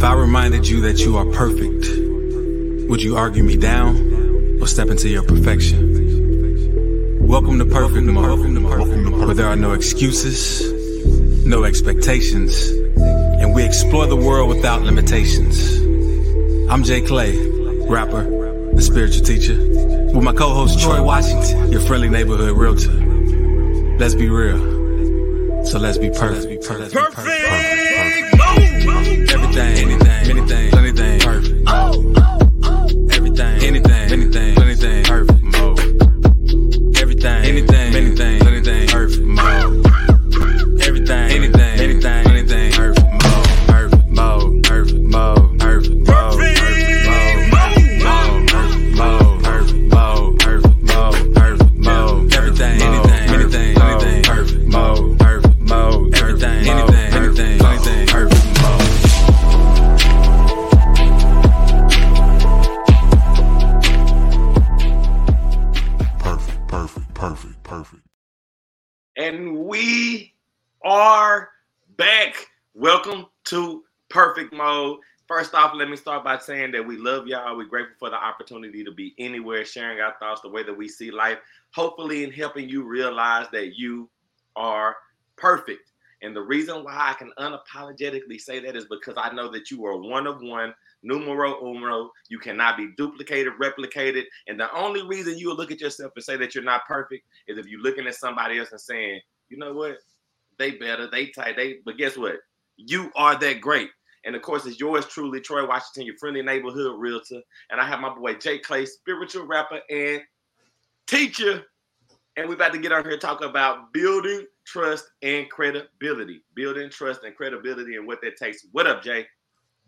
If I reminded you that you are perfect, would you argue me down or step into your perfection? Welcome to Perfect Mode, where there are no excuses, no expectations, and we explore the world without limitations. I'm Jay Clay, rapper and spiritual teacher, with my co-host Troy Washington, your friendly neighborhood realtor. Let's be real. So let's be perfect. Be perfect. Mode. First off, let me start by saying that we love y'all. We're grateful for the opportunity to be anywhere, sharing our thoughts, the way that we see life, hopefully, in helping you realize that you are perfect. And the reason why I can unapologetically say that is because I know that you are one of one, numero uno. You cannot be duplicated, replicated. And the only reason you will look at yourself and say that you're not perfect is if you're looking at somebody else and saying, you know what? They better, they tight, they, but guess what? You are that great. And of course, it's yours truly, Troy Washington, your friendly neighborhood realtor. And I have my boy Jay Clay, spiritual rapper and teacher. And we're about to get on here talk about building trust and credibility. Building trust and credibility and what that takes. What up, Jay?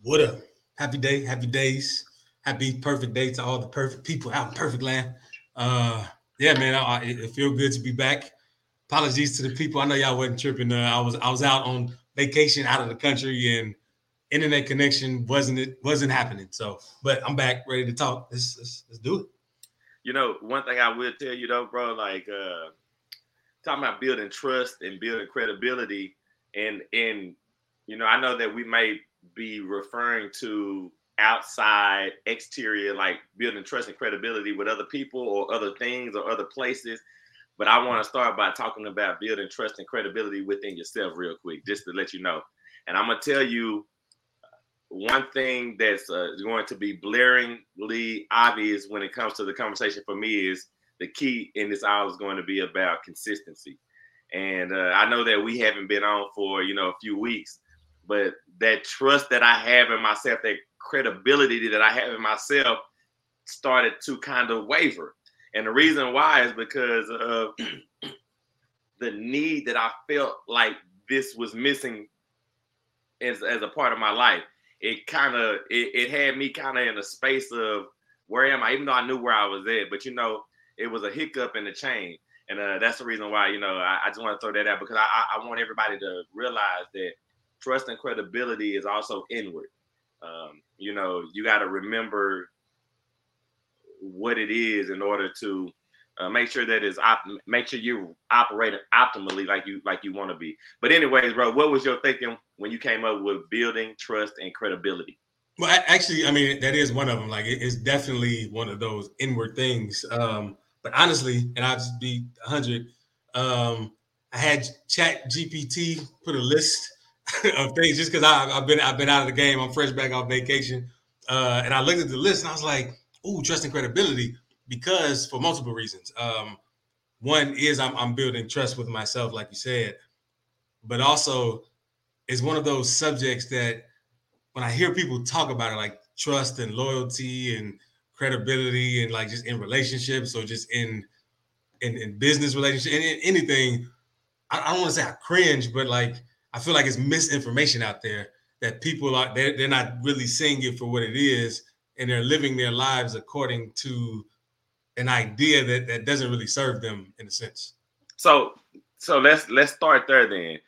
What up? Happy day, happy days, happy perfect day to all the perfect people out in perfect land. Uh, yeah, man, I, I, it feels good to be back. Apologies to the people. I know y'all wasn't tripping. Uh, I was I was out on vacation out of the country and internet connection wasn't it wasn't happening. So, but I'm back, ready to talk. Let's let's, let's do it. You know, one thing I will tell you though, bro, like uh talking about building trust and building credibility, and and you know, I know that we may be referring to outside exterior like building trust and credibility with other people or other things or other places but i want to start by talking about building trust and credibility within yourself real quick just to let you know and i'm to tell you one thing that's uh, going to be blaringly obvious when it comes to the conversation for me is the key in this hour is going to be about consistency and uh, i know that we haven't been on for you know a few weeks but that trust that I have in myself, that credibility that I have in myself started to kind of waver. And the reason why is because of the need that I felt like this was missing as, as a part of my life. It kind of it, it had me kind of in a space of where am I, even though I knew where I was at, but you know, it was a hiccup in the chain. And uh, that's the reason why, you know, I, I just want to throw that out because I, I want everybody to realize that trust and credibility is also inward. Um, you know, you got to remember what it is in order to uh, make sure that is op- make sure you operate optimally like you like you want to be. But anyways, bro, what was your thinking when you came up with building trust and credibility? Well, actually, I mean that is one of them. Like it's definitely one of those inward things. Um, but honestly, and I'll just be hundred. Um, I had Chat GPT put a list of things just because I've been I've been out of the game. I'm fresh back off vacation, uh, and I looked at the list and I was like, "Ooh, trust and credibility," because for multiple reasons. Um, one is I'm, I'm building trust with myself, like you said, but also it's one of those subjects that when I hear people talk about it, like trust and loyalty and credibility, and like just in relationships or just in in, in business relationships, and anything, I, I don't want to say I cringe, but like I feel like it's misinformation out there that people are they're, they're not really seeing it for what it is and they're living their lives according to an idea that, that doesn't really serve them in a sense. So so let's let's start there then.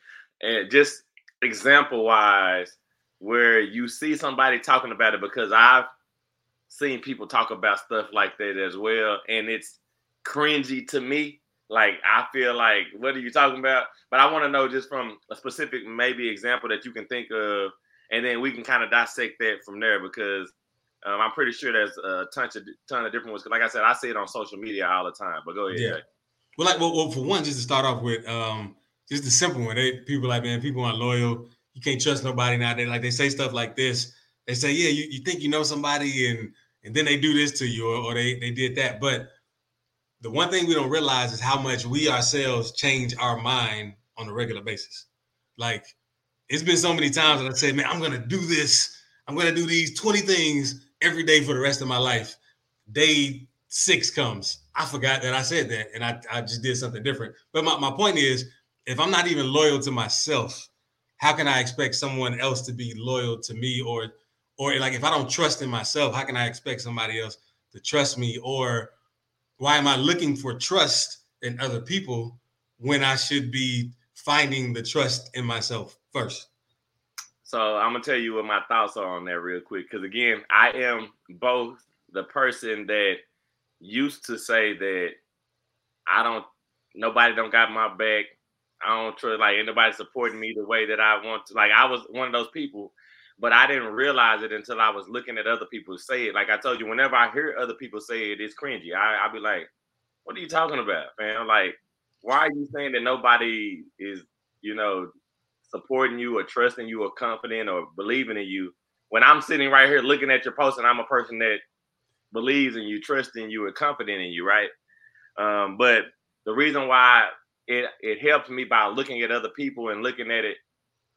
And just example wise, where you see somebody talking about it because I've seen people talk about stuff like that as well, and it's cringy to me like I feel like what are you talking about? But I want to know just from a specific maybe example that you can think of and then we can kind of dissect that from there because um, I'm pretty sure there's a ton of ton of different ones. Like I said, I see it on social media all the time. But go ahead. Yeah. Well, like, well, well, for one, just to start off with, um, just the simple one. They people like, man, people aren't loyal. You can't trust nobody now. They like they say stuff like this. They say, yeah, you, you think you know somebody, and and then they do this to you, or, or they they did that. But the one thing we don't realize is how much we ourselves change our mind on a regular basis. Like it's been so many times that I said, man, I'm gonna do this. I'm gonna do these 20 things every day for the rest of my life. Day six comes. I forgot that I said that and I, I just did something different. But my, my point is, if I'm not even loyal to myself, how can I expect someone else to be loyal to me? Or or like if I don't trust in myself, how can I expect somebody else to trust me? Or why am I looking for trust in other people when I should be finding the trust in myself first? So I'm gonna tell you what my thoughts are on that real quick. Because again, I am both the person that used to say that I don't, nobody don't got my back. I don't trust like anybody supporting me the way that I want to. Like I was one of those people, but I didn't realize it until I was looking at other people say it. Like I told you, whenever I hear other people say it, it's cringy. I I be like, what are you talking about, man? Like, why are you saying that nobody is, you know, supporting you or trusting you or confident or believing in you when I'm sitting right here looking at your post and I'm a person that believes in you, trusting you, and confident in you, right? Um, but the reason why it it helped me by looking at other people and looking at it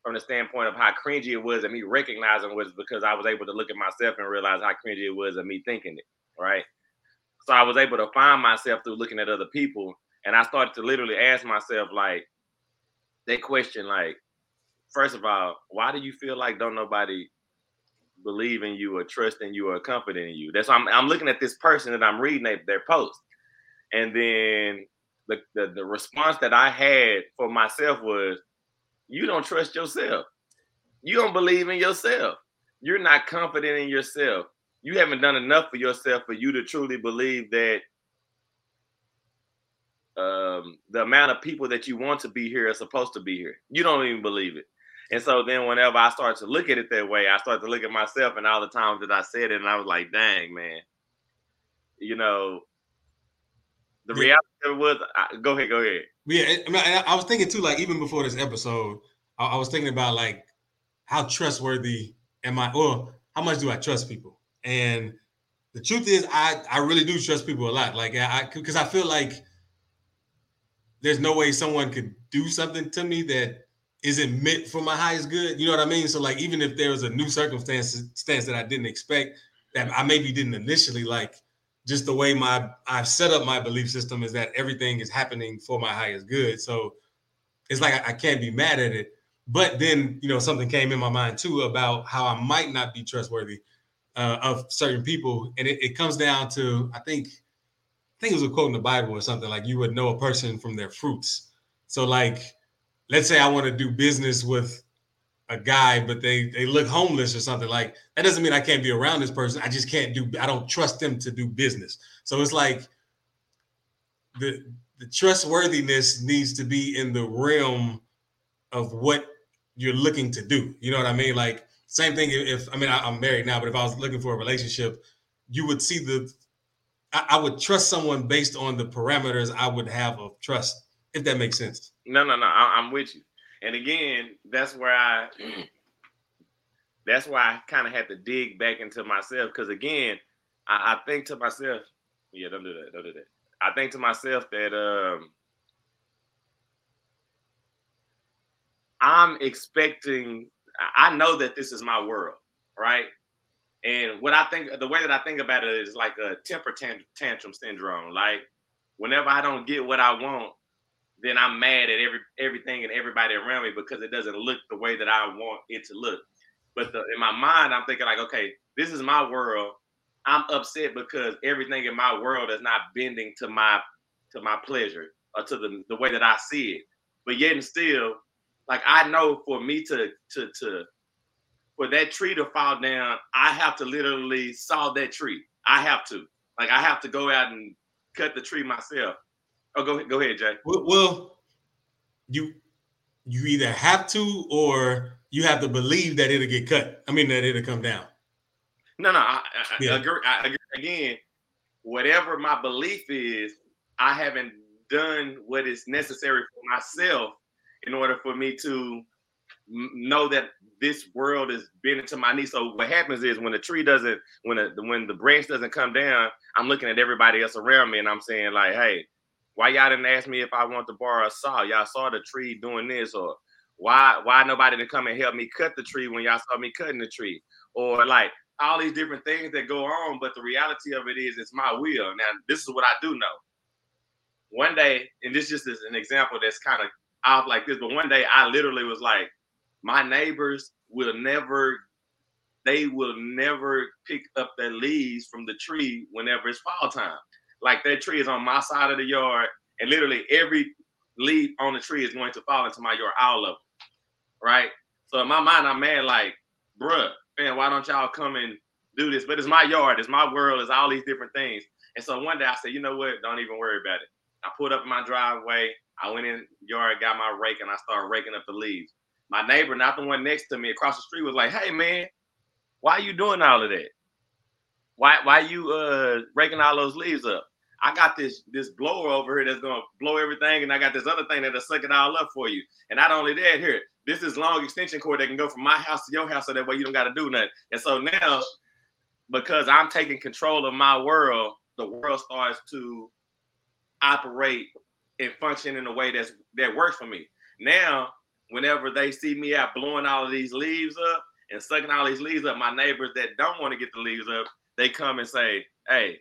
from the standpoint of how cringy it was and me recognizing was because I was able to look at myself and realize how cringy it was of me thinking it, right? So I was able to find myself through looking at other people, and I started to literally ask myself like, that question, like, first of all, why do you feel like don't nobody believe in you or trust in you or confident in you? That's why I'm, I'm looking at this person that I'm reading their, their post, and then the, the the response that I had for myself was, you don't trust yourself. You don't believe in yourself. You're not confident in yourself. You haven't done enough for yourself for you to truly believe that um, the amount of people that you want to be here are supposed to be here. You don't even believe it. And so then whenever I start to look at it that way, I start to look at myself and all the times that I said it, and I was like, dang, man. You know, the Yeah. reality of it was, I, go ahead, go ahead. Yeah, I, mean, I I was thinking too, like even before this episode, I, I was thinking about like how trustworthy am I, or how much do I trust people? And the truth is, I I really do trust people a lot. Like I because I feel like there's no way someone could do something to me that isn't meant for my highest good. You know what I mean? So like even if there was a new circumstance stance that I didn't expect, that I maybe didn't initially like, just the way my I've set up my belief system is that everything is happening for my highest good. So it's like I, I can't be mad at it. But then you know something came in my mind too about how I might not be trustworthy uh, of certain people, and it, it comes down to I think I think it was a quote in the Bible or something like you would know a person from their fruits. So like, let's say I want to do business with a guy, but they they look homeless or something like that doesn't mean I can't be around this person. I just can't do. I don't trust them to do business. So it's like the the trustworthiness needs to be in the realm of what you're looking to do. You know what I mean? Like same thing. If, I mean I, I'm married now, but if I was looking for a relationship, you would see the. I, I would trust someone based on the parameters I would have of trust, if that makes sense. No, no, no. I, I'm with you. And again, that's where I that's why I kind of had to dig back into myself. Cause again, I, I think to myself, yeah, don't do that, don't do that. I think to myself that um I'm expecting I know that this is my world, right? And what I think the way that I think about it is like a temper tantrum syndrome. Like whenever I don't get what I want, then I'm mad at every everything and everybody around me because it doesn't look the way that I want it to look. But the, in my mind, I'm thinking like, okay, this is my world. I'm upset because everything in my world is not bending to my to my pleasure or to the, the way that I see it. But yet and still, like I know for me to to to for that tree to fall down, I have to literally saw that tree. I have to. Like I have to go out and cut the tree myself. Oh, go ahead, go ahead, Jay. Well, you you either have to or you have to believe that it'll get cut. I mean that it'll come down. No, no, I, I, yeah. I agree. I agree. Again, whatever my belief is, I haven't done what is necessary for myself in order for me to know that this world is bending to my knees. So what happens is when the tree doesn't, when the when the branch doesn't come down, I'm looking at everybody else around me and I'm saying like, hey, why y'all didn't ask me if I want to borrow a saw? Y'all saw the tree doing this, or why why nobody didn't come and help me cut the tree when y'all saw me cutting the tree, or like all these different things that go on. But the reality of it is, it's my will. Now this is what I do know. One day, and this just is an example that's kind of off like this, but one day I literally was like, my neighbors will never they will never pick up their leaves from the tree whenever it's fall time. Like that tree is on my side of the yard, and literally every leaf on the tree is going to fall into my yard, all of them. Right? So in my mind, I'm mad, like, bruh, man, why don't y'all come and do this? But it's my yard, it's my world, it's all these different things. And so one day I said, you know what? Don't even worry about it. I pulled up in my driveway, I went in yard, got my rake, and I started raking up the leaves my neighbor, not the one next to me across the street, was like, "Hey man, why are you doing all of that? Why why you uh raking all those leaves up? I got this this blower over here that's gonna blow everything, and I got this other thing that'll suck it all up for you. And not only that, here, this is long extension cord that can go from my house to your house, so that way you don't got to do nothing. And so now, because I'm taking control of my world, the world starts to operate and function in a way that's that works for me. Now whenever they see me out blowing all of these leaves up and sucking all these leaves up, my neighbors that don't want to get the leaves up, they come and say, Hey,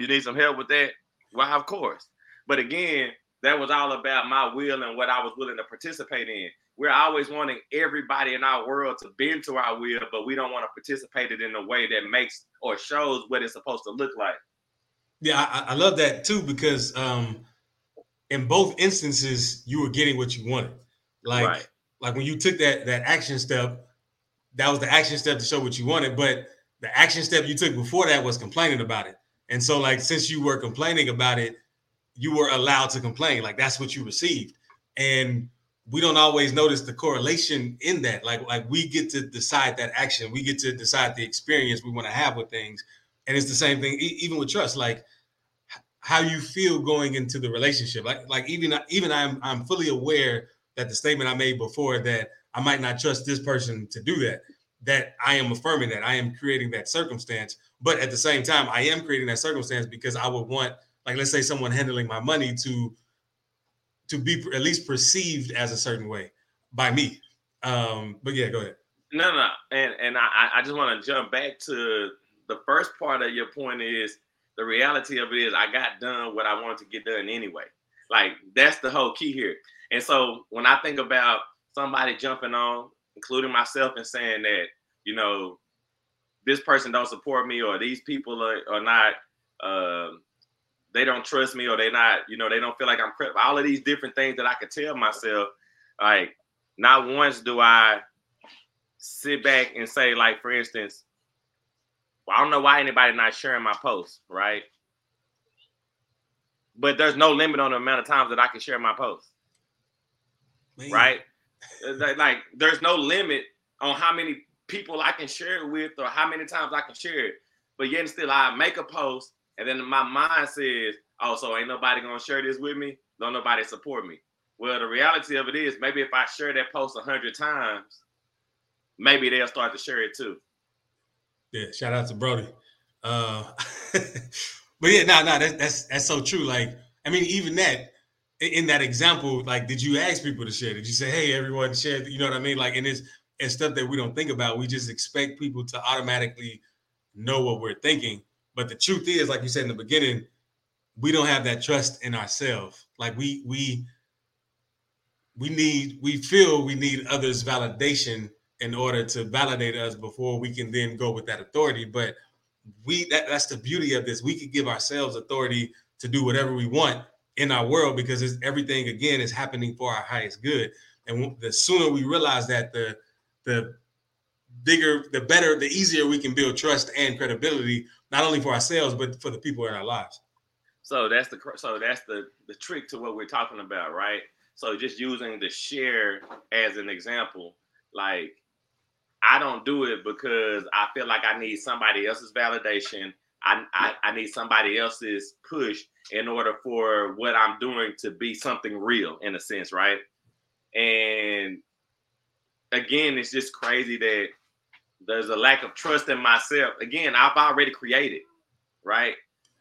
you need some help with that? Well, of course. But again, that was all about my will and what I was willing to participate in. We're always wanting everybody in our world to bend to our will, but we don't want to participate it in a way that makes or shows what it's supposed to look like. Yeah, I, I love that too because um, in both instances, you were getting what you wanted. Like right. like when you took that that action step, that was the action step to show what you wanted. But the action step you took before that was complaining about it. And so like since you were complaining about it, you were allowed to complain. Like that's what you received. And we don't always notice the correlation in that. Like, like we get to decide that action. We get to decide the experience we want to have with things. And it's the same thing, even with trust. Like how you feel going into the relationship. Like, like even even I'm I'm fully aware that the statement I made before that I might not trust this person to do that, that I am affirming that I am creating that circumstance. But at the same time, I am creating that circumstance because I would want, like, let's say someone handling my money to to be at least perceived as a certain way by me. Um, but yeah, go ahead. No, no, and and I I just want to jump back to the first part of your point is the reality of it is I got done what I wanted to get done anyway. Like that's the whole key here. And so when I think about somebody jumping on, including myself, and saying that, you know, this person don't support me or these people are, are not uh, they don't trust me or they're not, you know, they don't feel like I'm credible. All of these different things that I could tell myself, like not once do I sit back and say, like, for instance, well, I don't know why anybody not sharing my post, right? But there's no limit on the amount of times that I can share my post. Man. right? Like there's no limit on how many people I can share it with or how many times I can share it. But yet still I make a post and then my mind says, oh, so ain't nobody gonna share this with me? Don't nobody support me. Well, the reality of it is maybe if I share that post a hundred times, maybe they'll start to share it too. Yeah, shout out to Brody. Uh, but yeah, no, no, that, that's that's so true. Like, I mean, even that, in that example, like, did you ask people to share? Did you say, "Hey, everyone, share"? You know what I mean? Like, and it's and stuff that we don't think about. We just expect people to automatically know what we're thinking. But the truth is, like you said in the beginning, we don't have that trust in ourselves. Like we we we need we feel we need others' validation in order to validate us before we can then go with that authority. But we that, that's the beauty of this. We could give ourselves authority to do whatever we want in our world because it's, everything again is happening for our highest good. And the sooner we realize that, the the bigger, the better, the easier we can build trust and credibility, not only for ourselves but for the people in our lives. So that's the so that's the the trick to what we're talking about, right? So just using the share as an example, like I don't do it because I feel like I need somebody else's validation. I, I, I need somebody else's push in order for what I'm doing to be something real in a sense, right? And again, it's just crazy that there's a lack of trust in myself. Again, I've already created, right?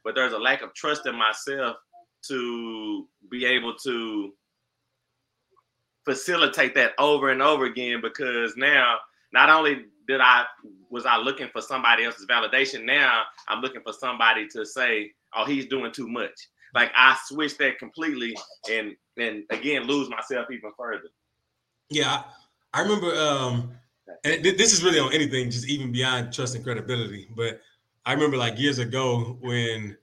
But there's a lack of trust in myself to be able to facilitate that over and over again because now not only did I was I looking for somebody else's validation, now I'm looking for somebody to say, "Oh, he's doing too much." Like I switched that completely, and and again lose myself even further. Yeah, I, remember. um and this is really on anything, just even beyond trust and credibility. But I remember like years ago when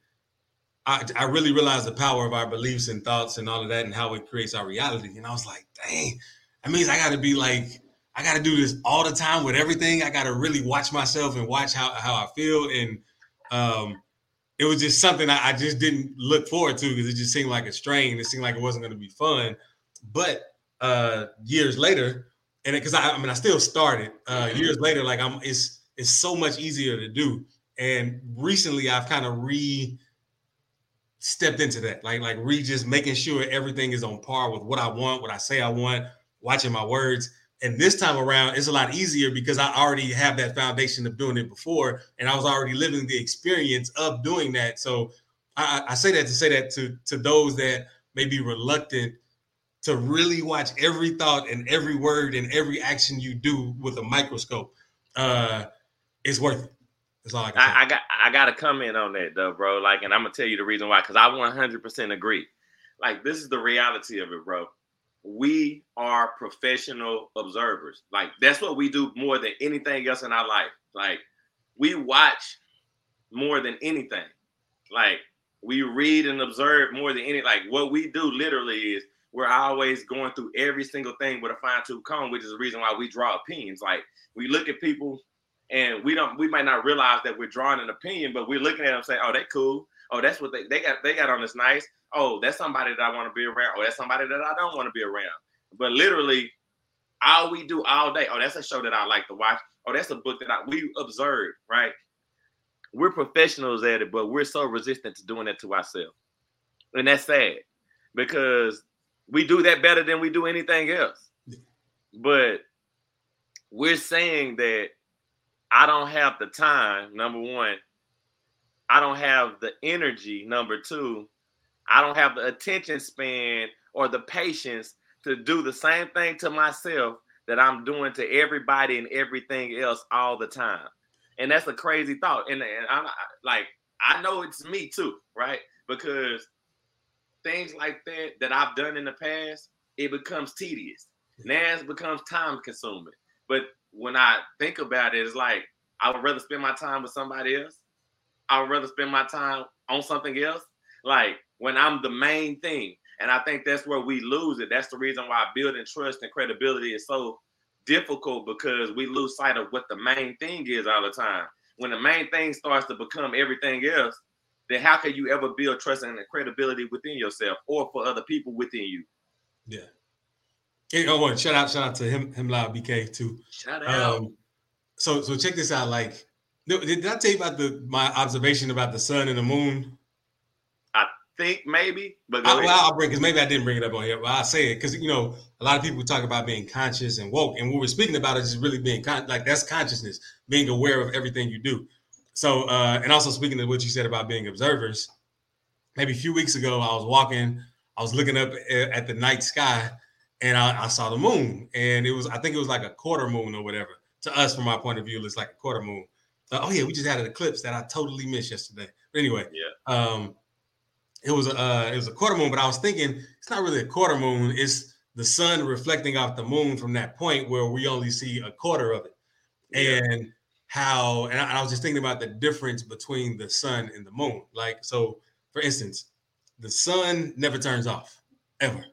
I, I really realized the power of our beliefs and thoughts and all of that and how it creates our reality. And I was like, dang, that means I got to be like I got to do this all the time with everything. I got to really watch myself and watch how, how I feel. And um, it was just something I, I, just didn't look forward to because it just seemed like a strain. It seemed like it wasn't going to be fun. But uh, years later, and because I, I, mean, I still started uh, mm-hmm. years later, like I'm, it's it's so much easier to do. And recently, I've kind of re stepped into that, like like re just making sure everything is on par with what I want, what I say I want, watching my words and this time around, it's a lot easier because I already have that foundation of doing it before, and I was already living the experience of doing that. So I, I say that to say that to to those that may be reluctant to really watch every thought and every word and every action you do with a microscope. Uh, it's worth it. That's all I can I, I, got I got to comment on that though, bro. Like, and I'm gonna tell you the reason why, because I 100% agree. Like, this is the reality of it, bro we are professional observers. Like that's what we do more than anything else in our life. Like we watch more than anything. Like we read and observe more than any. Like what we do literally is we're always going through every single thing with a fine tooth comb, which is the reason why we draw opinions. Like we look at people and we don't we might not realize that we're drawing an opinion, but we're looking at them saying, "Oh, they cool. Oh, that's what they they got they got on this nice oh, that's somebody that I want to be around, Oh, that's somebody that I don't want to be around. But literally, all we do all day, oh, that's a show that I like to watch. Oh, that's a book that I we observe, right? We're professionals at it, but we're so resistant to doing that to ourselves. And that's sad because we do that better than we do anything else. But we're saying that I don't have the time, number one. I don't have the energy, number two, I don't have the attention span or the patience to do the same thing to myself that I'm doing to everybody and everything else all the time. And that's a crazy thought. And, and I'm like, I know it's me too, right? Because things like that that I've done in the past, it becomes tedious. Now it becomes time consuming. But when I think about it, it's like I would rather spend my time with somebody else. I would rather spend my time on something else. Like when I'm the main thing. And I think that's where we lose it. That's the reason why building trust and credibility is so difficult because we lose sight of what the main thing is all the time. When the main thing starts to become everything else, then how can you ever build trust and credibility within yourself or for other people within you? Yeah. Hey, oh, one shout out, shout out to him, him loud BK too. Shout out. Um, so, so check this out. Like, did I tell you about the my observation about the sun and the moon I think maybe, but I, well, I'll bring because maybe I didn't bring it up on here, but I'll say it because you know a lot of people talk about being conscious and woke, and what we're speaking about is just really being con- like that's consciousness, being aware of everything you do. So, uh, and also speaking of what you said about being observers, maybe a few weeks ago, I was walking, I was looking up at the night sky, and I, I saw the moon, and it was I think it was like a quarter moon or whatever. To us, from our point of view, it's like a quarter moon. Uh, oh yeah, we just had an eclipse that I totally missed yesterday. But anyway, yeah. Um, it was a uh, it was a quarter moon, but I was thinking it's not really a quarter moon. It's the sun reflecting off the moon from that point where we only see a quarter of it, yeah. and how and I, and I was just thinking about the difference between the sun and the moon. Like so, for instance, the sun never turns off ever.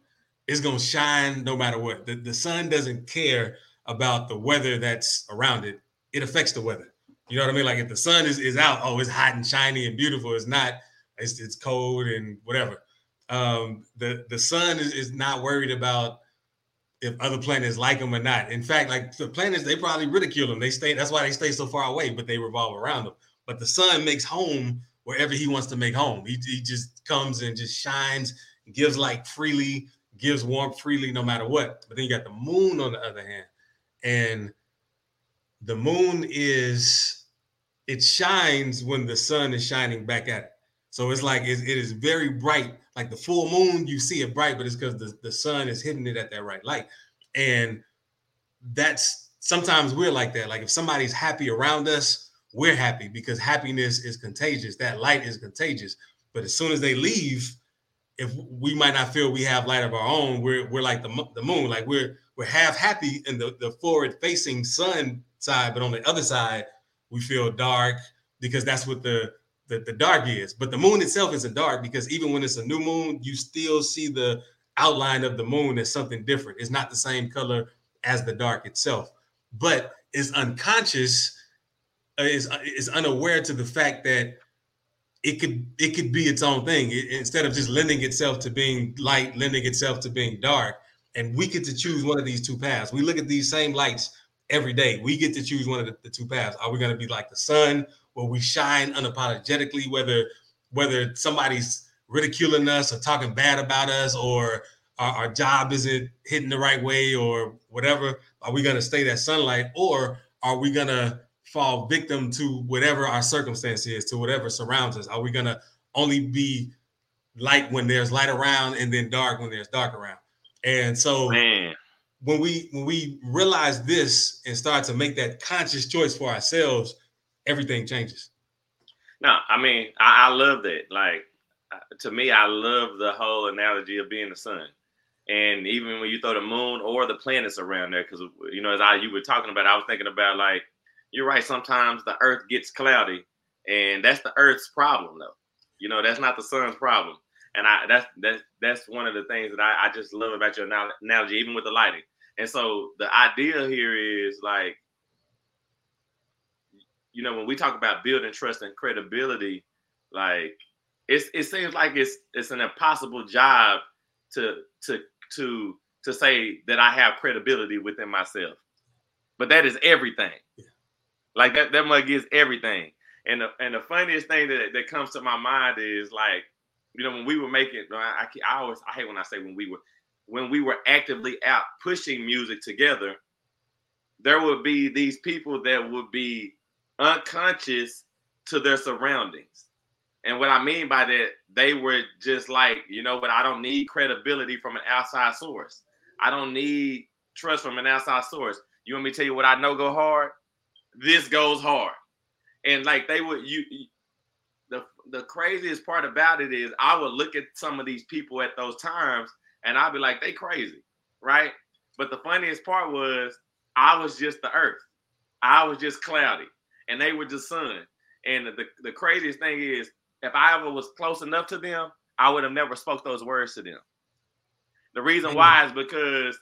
It's gonna shine no matter what. The, the sun doesn't care about the weather that's around it. It affects the weather. You know what I mean? Like if the sun is, is out, oh, it's hot and shiny and beautiful. It's not it's, it's cold and whatever. Um, the the sun is, is not worried about if other planets like them or not. In fact, like the planets, they probably ridicule them. They stay. That's why they stay so far away, but they revolve around them. But the sun makes home wherever he wants to make home. He, he just comes and just shines, gives light freely, gives warmth freely, no matter what. But then you got the moon on the other hand, and the moon is it shines when the sun is shining back at it. So it's like it is very bright. Like the full moon, you see it bright, but it's because the, the sun is hitting it at that right light. And that's sometimes we're like that. Like if somebody's happy around us, we're happy because happiness is contagious. That light is contagious. But as soon as they leave, if we might not feel we have light of our own, we're we're like the, the moon. Like we're we're half happy in the, the forward facing sun side, but on the other side, we feel dark because that's what the the, the dark is. But the moon itself isn't dark because even when it's a new moon, you still see the outline of the moon as something different. It's not the same color as the dark itself, but is unconscious, uh, is is unaware to the fact that it could it could be its own thing it, instead of just lending itself to being light, lending itself to being dark. And we get to choose one of these two paths. We look at these same lights every day. We get to choose one of the, the two paths. Are we going to be like the sun where we shine unapologetically, whether whether somebody's ridiculing us or talking bad about us or our, our job isn't hitting the right way or whatever, are we gonna stay that sunlight or are we gonna fall victim to whatever our circumstance is, to whatever surrounds us? Are we gonna only be light when there's light around and then dark when there's dark around? And so Man. when we when we realize this and start to make that conscious choice for ourselves, everything changes. No, I mean, I, I love that. Like, uh, to me, I love the whole analogy of being the sun. And even when you throw the moon or the planets around there, because you know, as I you were talking about, I was thinking about like you're right. Sometimes the Earth gets cloudy, and that's the Earth's problem, though. You know, that's not the sun's problem. And I that's that's that's one of the things that I, I just love about your analogy, even with the lighting. And so the idea here is like you know, when we talk about building trust and credibility, like it's it seems like it's it's an impossible job to to to to say that I have credibility within myself. But that is everything. Yeah. Like that that mug is everything. And the and the funniest thing that, that comes to my mind is like, you know, when we were making, I, I, I always I hate when I say when we were when we were actively out pushing music together, there would be these people that would be unconscious to their surroundings. And what I mean by that, they were just like, you know what, I don't need credibility from an outside source. I don't need trust from an outside source. You want me to tell you what I know go hard? This goes hard. And like they would you the the craziest part about it is I would look at some of these people at those times and I'd be like, they crazy, right? But the funniest part was I was just the earth. I was just cloudy and they were just sun. And the, the craziest thing is, if I ever was close enough to them, I would have never spoke those words to them. The reason why is because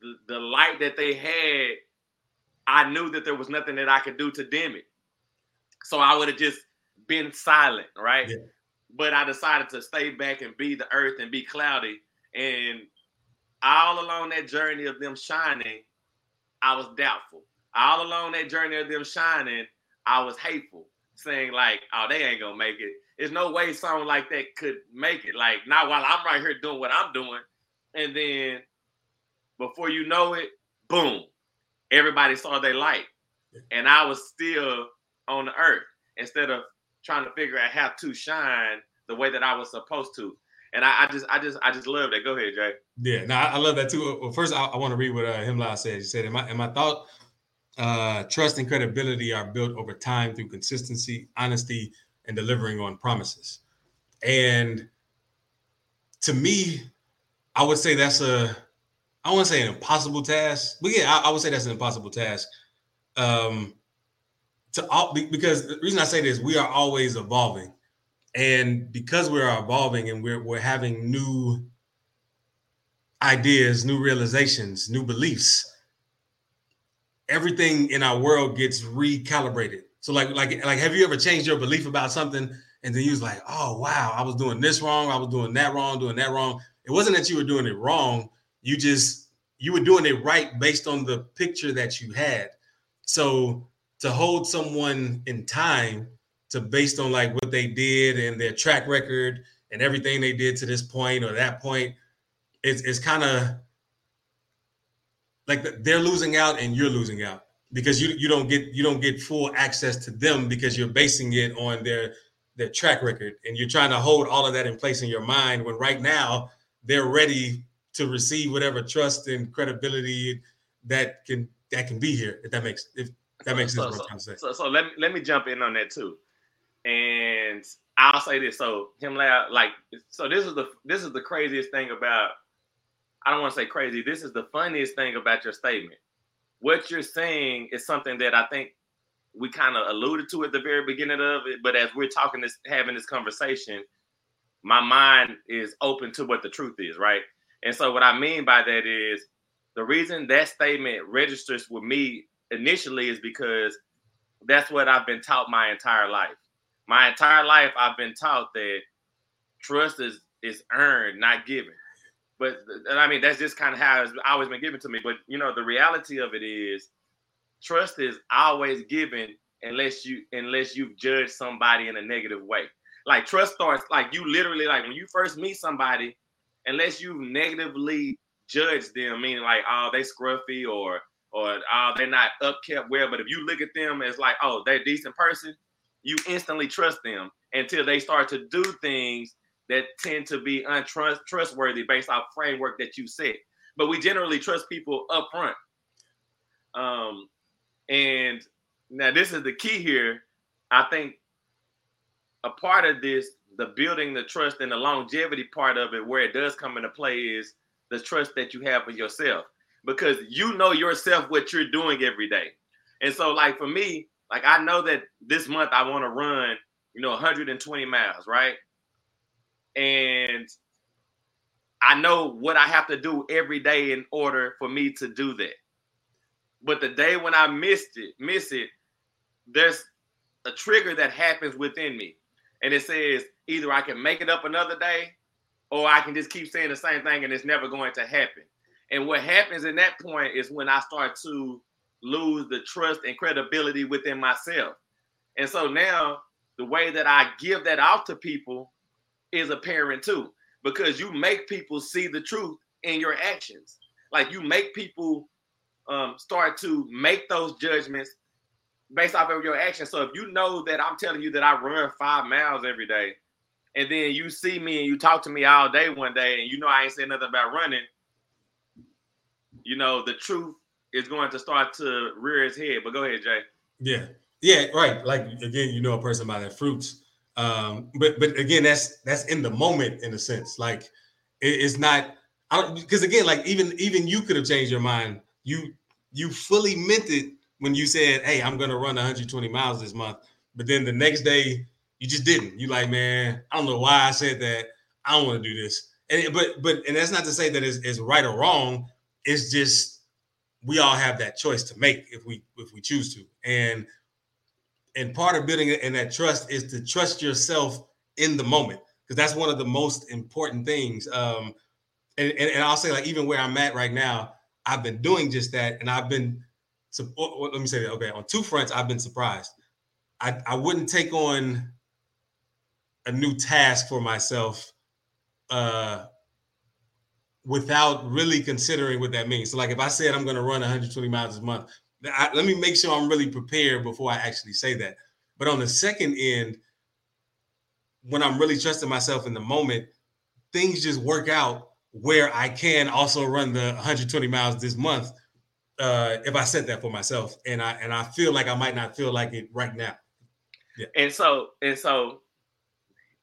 the, the light that they had, I knew that there was nothing that I could do to dim it. So I would have just been silent, right? Yeah. But I decided to stay back and be the earth and be cloudy. And all along that journey of them shining, I was doubtful all along that journey of them shining, I was hateful, saying like, "Oh, they ain't gonna make it." There's no way someone like that could make it. Like not while I'm right here doing what I'm doing, and then before you know it, boom, everybody saw their light, and I was still on the earth instead of trying to figure out how to shine the way that I was supposed to. And I, I just, I just, I just love that. Go ahead, Jay. Yeah, no, I love that too. Well, first, I, I want to read what uh, Himla said. He said, "In my, in my thought uh, trust and credibility are built over time through consistency, honesty, and delivering on promises. And to me, I would say that's a, I to say an impossible task, but yeah, I, I, would say that's an impossible task. Um, to all because the reason I say this, we are always evolving, and because we're evolving and we're we're having new ideas, new realizations, new beliefs everything in our world gets recalibrated. So like like like have you ever changed your belief about something and then you was like, "Oh, wow, I was doing this wrong, I was doing that wrong, doing that wrong." It wasn't that you were doing it wrong. You just you were doing it right based on the picture that you had. So to hold someone in time to based on like what they did and their track record and everything they did to this point or that point, it's, it's kind of like they're losing out and you're losing out because you you don't get you don't get full access to them because you're basing it on their their track record and you're trying to hold all of that in place in your mind when right now they're ready to receive whatever trust and credibility that can that can be here if that makes if that makes so, sense so, so, so, let me let me jump in on that too. And i'll say this. So him like so this is the this is the craziest thing about i don't want to say crazy this is the funniest thing about your statement what you're saying is something that i think we kind of alluded to at the very beginning of it but as we're talking this having this conversation my mind is open to what the truth is right and so what I mean by that is the reason that statement registers with me initially is because that's what I've been taught my entire life. My entire life I've been taught that trust is is earned, not given. But and I mean that's just kind of how it's always been given to me. But you know, the reality of it is trust is always given unless you unless you've judged somebody in a negative way. Like trust starts like you literally like when you first meet somebody, unless you've negatively judge them, meaning like, oh, they scruffy or or oh, they're not upkept well. But if you look at them as like, oh, they're a decent person, you instantly trust them until they start to do things that tend to be untrustworthy based off framework that you set. But we generally trust people up front. Um, and now this is the key here. I think a part of this the building the trust and the longevity part of it where it does come into play is the trust that you have for yourself because you know yourself what you're doing every day and so like for me like i know that this month i want to run you know 120 miles right and i know what i have to do every day in order for me to do that but the day when i missed it miss it there's a trigger that happens within me and it says either I can make it up another day or I can just keep saying the same thing and it's never going to happen. And what happens in that point is when I start to lose the trust and credibility within myself. And so now the way that I give that out to people is apparent too, because you make people see the truth in your actions. Like you make people um, start to make those judgments based off of your actions. So if you know that I'm telling you that I run five miles every day, and then you see me and you talk to me all day one day, and you know I ain't saying nothing about running, you know the truth is going to start to rear its head. But go ahead, Jay. Yeah, yeah, right. Like again, you know a person by their fruits. Um, but but again, that's that's in the moment in a sense. Like it, it's not. I don't because again, like even even you could have changed your mind. You you fully meant it when you said, "Hey, I'm to run 120 miles this month," but then the next day you just didn't. You like, man, I don't know why I said that. I don't want to do this. And but but and that's not to say that it's, it's right or wrong. It's just we all have that choice to make if we if we choose to. And and part of building in that trust is to trust yourself in the moment because that's one of the most important things. Um, and, and, and I'll say like even where I'm at right now, I've been doing just that, and I've been so let me say that. Okay, on two fronts, I've been surprised. I, I wouldn't take on a new task for myself uh, without really considering what that means. So, like if I said I'm going to run 120 miles a month, I, let me make sure I'm really prepared before I actually say that. But on the second end, when I'm really trusting myself in the moment, things just work out where I can also run the 120 miles this month uh, if I set that for myself, and I and I feel like I might not feel like it right now. Yeah. And so and so,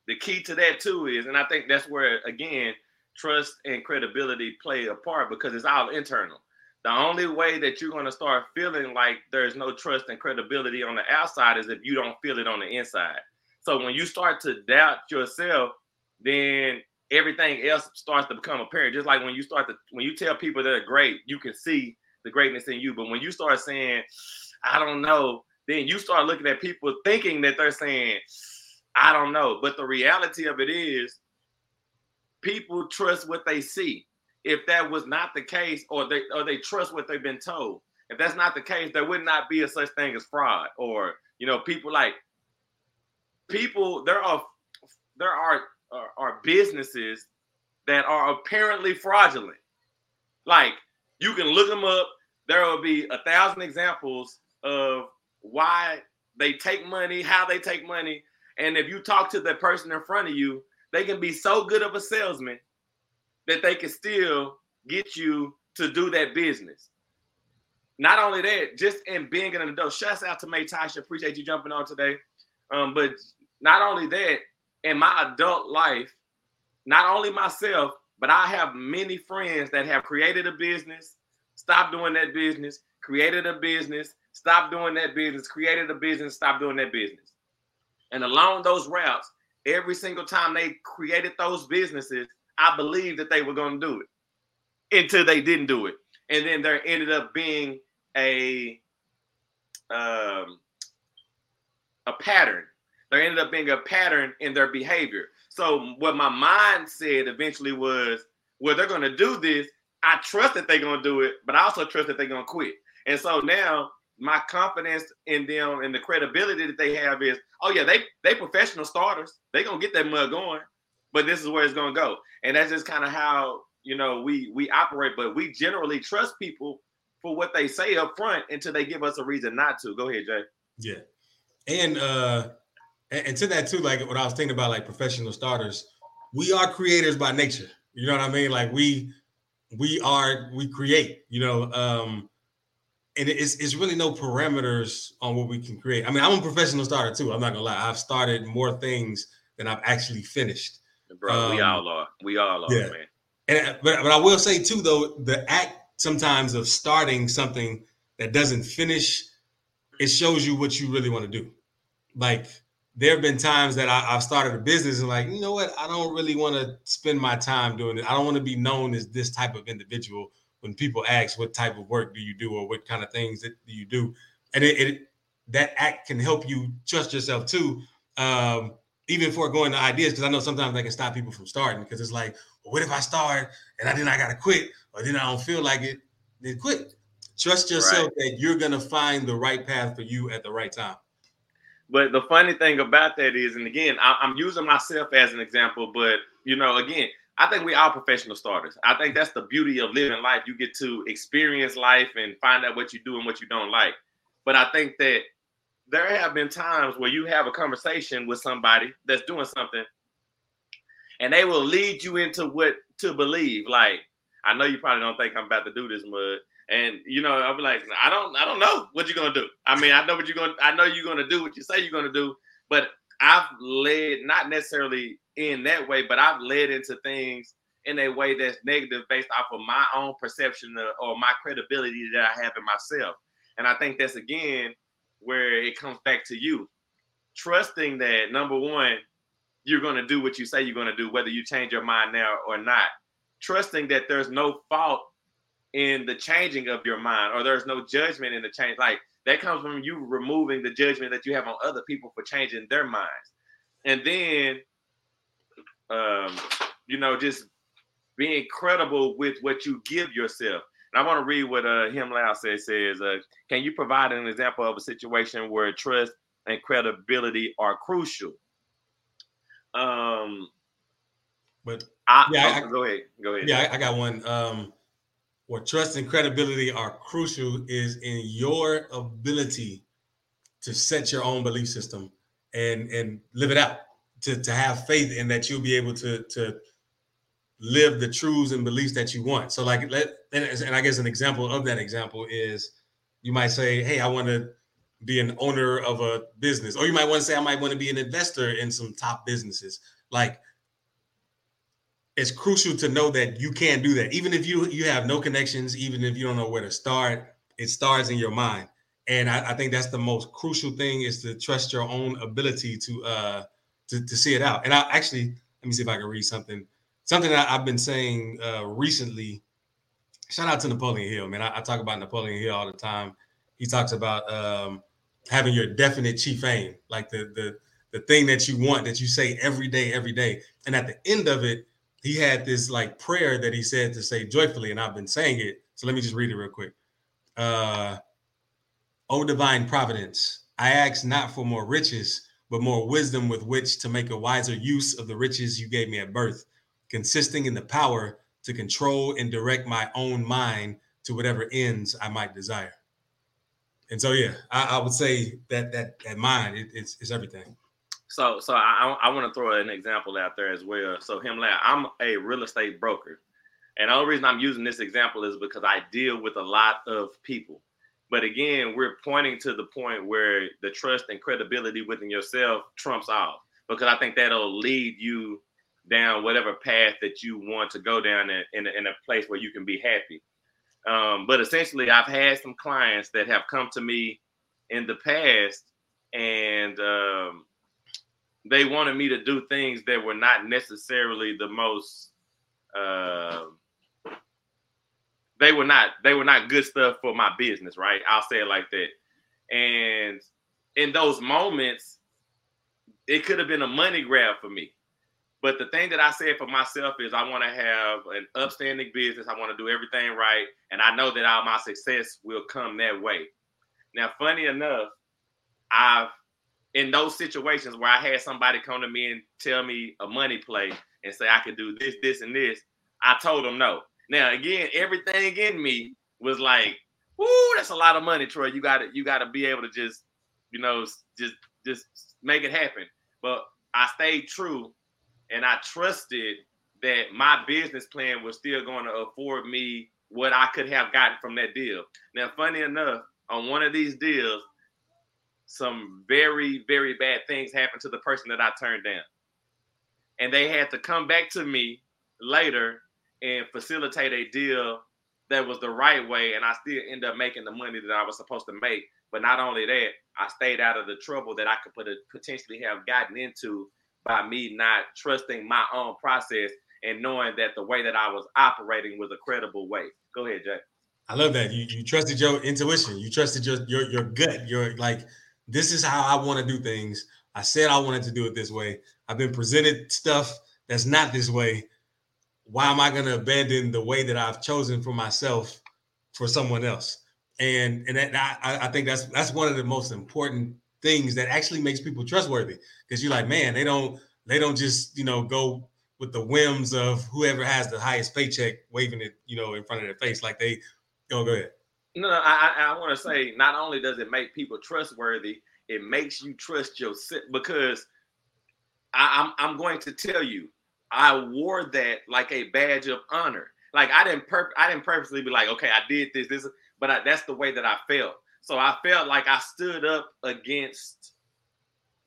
the key to that too is, and I think that's where again trust and credibility play a part because it's all internal. The only way that you're going to start feeling like there's no trust and credibility on the outside is if you don't feel it on the inside. So when you start to doubt yourself, then everything else starts to become apparent. Just like when you start to when you tell people they're great, you can see the greatness in you. But when you start saying, I don't know, then you start looking at people thinking that they're saying, I don't know. But the reality of it is, people trust what they see. If that was not the case, or they or they trust what they've been told. If that's not the case, there would not be a such thing as fraud, or you know, people like people. There are there are are, are businesses that are apparently fraudulent. Like you can look them up. There will be a thousand examples of why they take money, how they take money, and if you talk to the person in front of you, they can be so good of a salesman that they can still get you to do that business. Not only that, just in being an adult. Shouts out to May Tasha. Appreciate you jumping on today. Um, but not only that, in my adult life, not only myself, but I have many friends that have created a business, stopped doing that business, created a business, stopped doing that business, created a business, stopped doing that business. And along those routes, every single time they created those businesses, I believed that they were going to do it until they didn't do it. And then there ended up being a um, a pattern. There ended up being a pattern in their behavior. So what my mind said eventually was, well, they're going to do this. I trust that they're going to do it, but I also trust that they're going to quit. And so now my confidence in them and the credibility that they have is, oh yeah, they they professional starters. They're gonna get that mud going, but this is where it's gonna go. And that's just kind of how you know we we operate. But we generally trust people for what they say up front until they give us a reason not to. Go ahead, Jay. Yeah, and uh, and to that too, like what I was thinking about, like professional starters, we are creators by nature. You know what I mean? Like we we are we create. You know. um and it's, it's really no parameters on what we can create. I mean, I'm a professional starter too. I'm not gonna lie. I've started more things than I've actually finished. Bro, um, we all are. We all are, yeah. man. And but but I will say too, though, the act sometimes of starting something that doesn't finish, it shows you what you really want to do. Like there have been times that I, have started a business and like, you know what, I don't really want to spend my time doing it. I don't want to be known as this type of individual when people ask what type of work do you do or what kind of things that do you do and it, it that act can help you trust yourself too um, even before going to ideas because i know sometimes that can stop people from starting because it's like well, what if i start and I, then i gotta quit or then i don't feel like it then quit trust yourself right. that you're gonna find the right path for you at the right time but the funny thing about that is and again I, i'm using myself as an example but you know again I think we are professional starters. I think that's the beauty of living life. You get to experience life and find out what you do and what you don't like. But I think that there have been times where you have a conversation with somebody that's doing something and they will lead you into what to believe. Like, I know you probably don't think I'm about to do this, mud. And you know, I'll be like, I don't, I don't know what you're gonna do. I mean, I know what you're gonna, I know you're gonna do what you say you're gonna do, but I've led not necessarily in that way, but I've led into things in a way that's negative based off of my own perception or my credibility that I have in myself. And I think that's again where it comes back to you trusting that number one, you're going to do what you say you're going to do, whether you change your mind now or not. Trusting that there's no fault in the changing of your mind or there's no judgment in the change. Like that comes from you removing the judgment that you have on other people for changing their minds. And then um, you know, just being credible with what you give yourself. And I want to read what uh, Him Lao says. Says, uh, can you provide an example of a situation where trust and credibility are crucial? Um, but I, yeah, oh, I, go ahead, go ahead. Yeah, I, I got one. Um, where trust and credibility are crucial is in your ability to set your own belief system and and live it out to, to have faith in that you'll be able to to live the truths and beliefs that you want. So like let and, and I guess an example of that example is you might say, hey, I want to be an owner of a business, or you might want to say, I might want to be an investor in some top businesses. Like it's crucial to know that you can do that, even if you you have no connections, even if you don't know where to start. It starts in your mind, and I, I think that's the most crucial thing is to trust your own ability to uh to, to see it out. And I actually let me see if I can read something. Something that I've been saying uh, recently. Shout out to Napoleon Hill, man. I, I, talk about Napoleon Hill all the time. He talks about um, having your definite chief aim, like the the the thing that you want that you say every day, every day. And at the end of it, he had this like prayer that he said to say joyfully, and I've been saying it. So let me just read it real quick. Uh, O divine providence, I ask not for more riches, but more wisdom with which to make a wiser use of the riches you gave me at birth, consisting in the power to control and direct my own mind to whatever ends I might desire. And so, yeah, I, I would say that that that mind it, it's, it's everything. So, so I, I want to throw an example out there as well. So, him, I'm a real estate broker, and the only reason I'm using this example is because I deal with a lot of people. But again, we're pointing to the point where the trust and credibility within yourself trumps all, because I think that'll lead you down whatever path that you want to go down in, in, a, in a place where you can be happy. Um, but essentially, I've had some clients that have come to me in the past and um, they wanted me to do things that were not necessarily the most uh, they were not they were not good stuff for my business right? I'll say it like that. And in those moments it could have been a money grab for me but the thing that i said for myself is i want to have an upstanding business i want to do everything right and i know that all my success will come that way now funny enough i've in those situations where I had somebody come to me and tell me a money play and say I could do this, this, and this, I told them no. Now again, everything in me was like, "Woo, that's a lot of money, Troy. You got to you got to be able to just, you know, just just make it happen." But I stayed true, and I trusted that my business plan was still going to afford me what I could have gotten from that deal. Now, funny enough, on one of these deals, some very, very bad things happened to the person that I turned down. And they had to come back to me later and facilitate a deal that was the right way. And I still end up making the money that I was supposed to make. But not only that, I stayed out of the trouble that I could potentially have gotten into by me not trusting my own process and knowing that the way that I was operating was a credible way. Go ahead, Jay. I love that. You you trusted your intuition. You trusted your your your gut. You're like this is how I want to do things. I said I wanted to do it this way. I've been presented stuff that's not this way. Why am I going to abandon the way that I've chosen for myself for someone else? And and that, I, I think that's that's one of the most important things that actually makes people trustworthy because you're like, man, they don't they don't just you know go with the whims of whoever has the highest paycheck waving it you know in front of their face like they. Oh, go ahead. No, I, I want to say not only does it make people trustworthy, it makes you trust yourself because I, I'm I'm going to tell you, I wore that like a badge of honor. Like I didn't perp I didn't purposely be like, okay, I did this, this, but I, that's the way that I felt. So I felt like I stood up against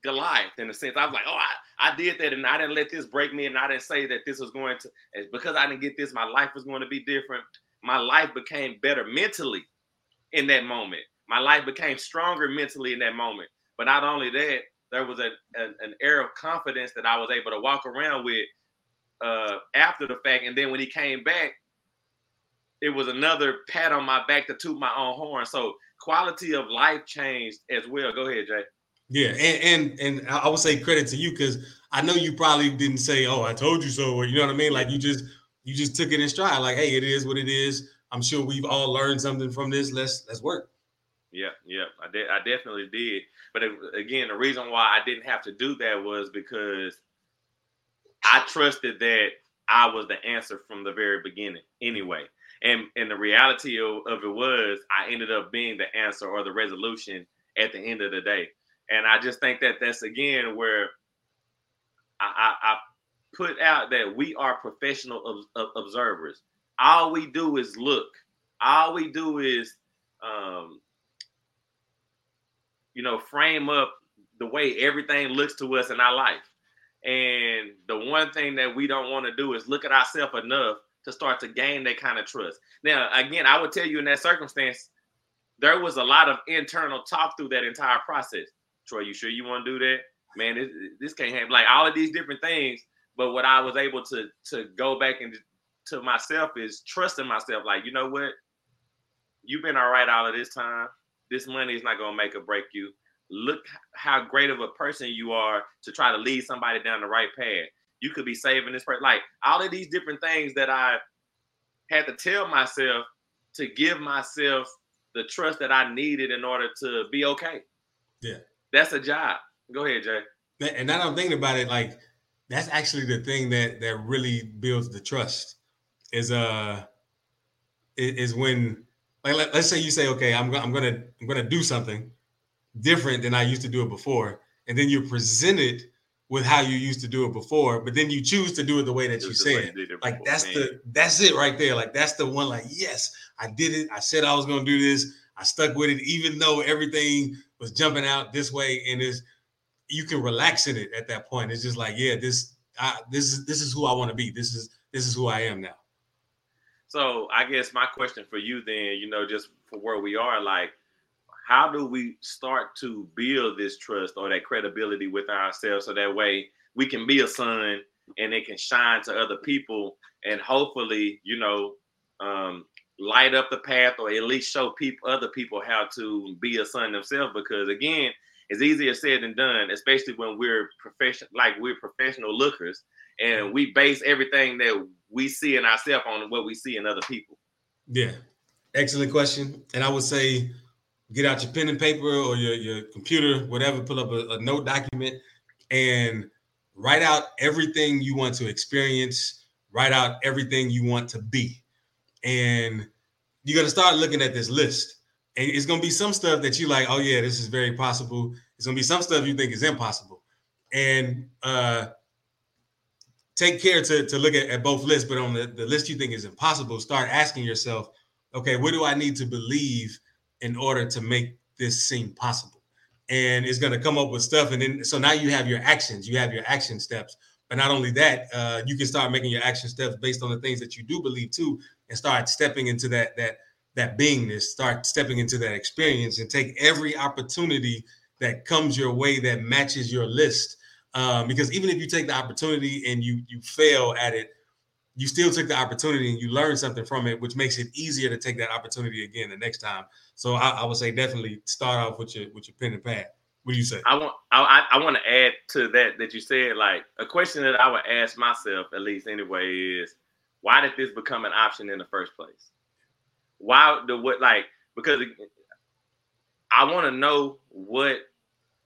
Goliath in a sense. I was like, oh, I, I did that and I didn't let this break me and I didn't say that this was going to because I didn't get this, my life was going to be different. My life became better mentally in that moment. My life became stronger mentally in that moment. But not only that, there was a, a an air of confidence that I was able to walk around with uh, after the fact. And then when he came back, it was another pat on my back to toot my own horn. So quality of life changed as well. Go ahead, Jay. Yeah, and and and I would say credit to you because I know you probably didn't say, "Oh, I told you so," or you know what I mean. Like you just you just took it in stride. Like, hey, it is what it is. I'm sure we've all learned something from this. Let's let's work. Yeah, yeah, I did. I definitely did. But it, again, the reason why I didn't have to do that was because I trusted that I was the answer from the very beginning, anyway. And and the reality of, of it was, I ended up being the answer or the resolution at the end of the day. And I just think that that's again where I, I, I put out that we are professional ob- observers all we do is look. All we do is, um, you know, frame up the way everything looks to us in our life. And the one thing that we don't want to do is look at ourselves enough to start to gain that kind of trust. Now, again, I would tell you in that circumstance, there was a lot of internal talk through that entire process. Troy, you sure you want to do that? Man, this, this can't happen. Like all of these different things. But what I was able to to go back and to myself is trusting myself. Like, you know what? You've been all right all of this time. This money is not gonna make or break you. Look how great of a person you are to try to lead somebody down the right path. you could be saving this person. Like all of these different things that I had to tell myself to give myself the trust that I needed in order to be okay. Yeah. That's a job. Go ahead, Jay. And now I'm thinking about it, like that's actually the thing that that really builds the trust is uh is when like let, us say you say okay I'm I'm gonna I'm gonna do something different than I used to do it before, and then you're presented with how you used to do it before, but then you choose to do it the way that you said. Like that's man. the that's it right there. Like that's the one. Like yes, I did it. I said I was gonna do this. I stuck with it, even though everything was jumping out this way, and is you can relax in it at that point. It's just like yeah, this I, this is this is who I want to be. This is this is who I am now. So I guess my question for you then, you know, just for where we are, like how do we start to build this trust or that credibility with ourselves so that way we can be a sun and it can shine to other people and hopefully you know um, light up the path or at least show people other people how to be a sun themselves? Because again it's easier said than done especially when we're professional like we're professional lookers and we base everything that we see in ourselves on what we see in other people. Yeah. Excellent question. And i would say get out your pen and paper or your, your computer, whatever, pull up a, a note document and write out everything you want to experience, write out everything you want to be. And you're gonna start looking at this list. And it's gonna be some stuff that you like, oh yeah, this is very possible. It's gonna be some stuff you think is impossible. And uh take care to, to look at, at both lists, but on the, the list you think is impossible, start asking yourself, okay, what do I need to believe in order to make this seem possible. And it's going to come up with stuff. And then, so now you have your actions, you have your action steps. But not only that, uh, you can start making your action steps based on the things that you do believe too, and start stepping into that that that beingness, start stepping into that experience, and take every opportunity that comes your way that matches your list. Um, because even if you take the opportunity and you you fail at it, you still took the opportunity and you learned something from it, which makes it easier to take that opportunity again the next time. So I, I, would say definitely start off with your with your pen and pad. What do you say? I want I, I want to add to that that you said like a question that I would ask myself at least anyway is why did this become an option in the first place? Why the what like because I want to know what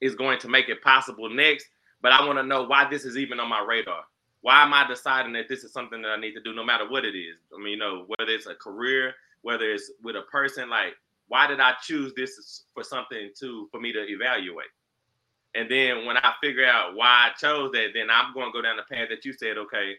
is going to make it possible next, but I want to know why this is even on my radar. Why am I deciding that this is something that I need to do no matter what it is? I mean, you know, whether it's a career, whether it's with a person, like why did I choose this for something to for me to evaluate? And then when I figure out why I chose that, then I'm going to go down the path that you said, okay,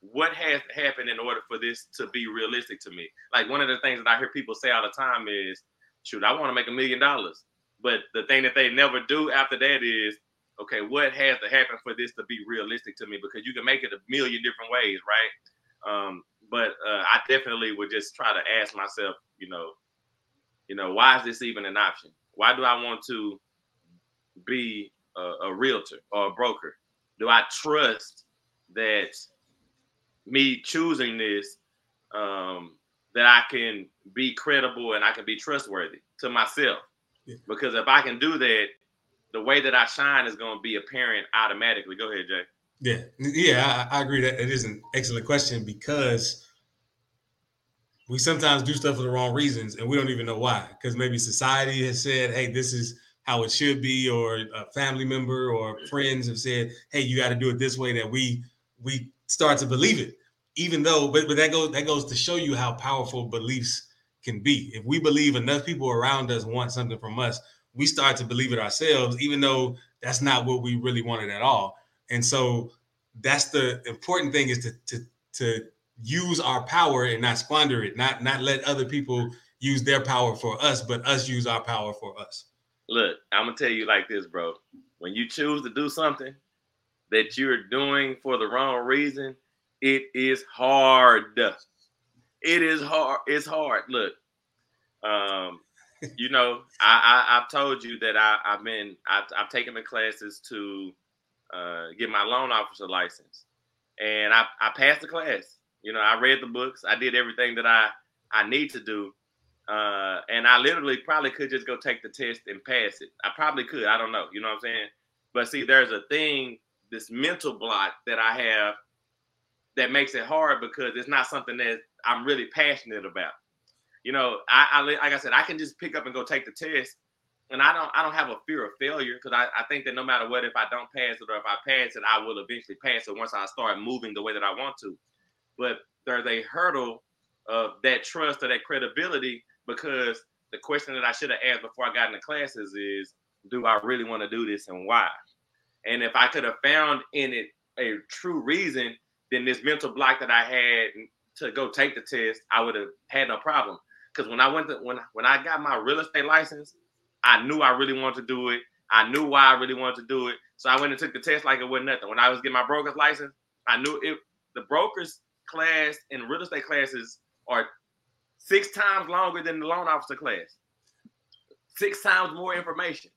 what has happened in order for this to be realistic to me? Like one of the things that I hear people say all the time is, shoot, I want to make a million dollars. But the thing that they never do after that is, okay, what has to happen for this to be realistic to me? Because you can make it a million different ways, right? Um, but uh, I definitely would just try to ask myself, you know, you know, why is this even an option? Why do I want to be a, a realtor or a broker? Do I trust that me choosing this um, that I can be credible and I can be trustworthy to myself? Yeah. Because if I can do that, the way that I shine is going to be apparent automatically. Go ahead, Jay. Yeah, yeah, I, I agree that it is an excellent question because we sometimes do stuff for the wrong reasons and we don't even know why because maybe society has said hey this is how it should be or a family member or friends have said hey you got to do it this way that we we start to believe it even though but, but that goes that goes to show you how powerful beliefs can be if we believe enough people around us want something from us we start to believe it ourselves even though that's not what we really wanted at all and so that's the important thing is to to to use our power and not squander it, not not let other people use their power for us, but us use our power for us. Look, I'm gonna tell you like this, bro. When you choose to do something that you're doing for the wrong reason, it is hard. It is hard. It's hard. Look, um, you know, I, I have told you that I, I've been I've, I've taken the classes to uh, get my loan officer license, and I I passed the class. You know, I read the books. I did everything that I I need to do. Uh, and I literally probably could just go take the test and pass it. I probably could. I don't know. You know what I'm saying? But see, there's a thing this mental block that I have that makes it hard because it's not something that I'm really passionate about. You know, I, I like I said, I can just pick up and go take the test, and I don't I don't have a fear of failure because I, I think that no matter what, if I don't pass it or if I pass it, I will eventually pass it once I start moving the way that I want to. But there's a hurdle of that trust or that credibility because the question that I should have asked before I got into classes is, do I really want to do this and why? And if I could have found in it a true reason, then this mental block that I had to go take the test, I would have had no problem. Because when I went to when when I got my real estate license, I knew I really wanted to do it. I knew why I really wanted to do it. So I went and took the test like it wasn't nothing. When I was getting my broker's license, I knew it. The broker's class and real estate classes are six times longer than the loan officer class. Six times more information.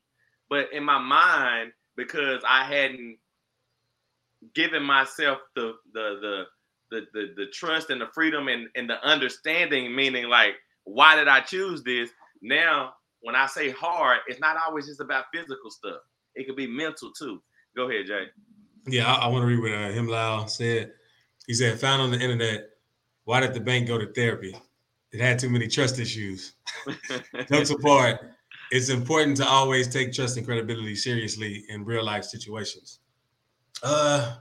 But in my mind, because I hadn't given myself the the the the the, the trust and the freedom and, and the understanding, meaning like, why did I choose this? Now, when I say hard, it's not always just about physical stuff. It could be mental too. Go ahead, Jay. Yeah, I, I want to read what uh, Him Lau said. He said, found on the internet, why did the bank go to therapy? It had too many trust issues. Jokes apart, it's important to always take trust and credibility seriously in real life situations. Uh,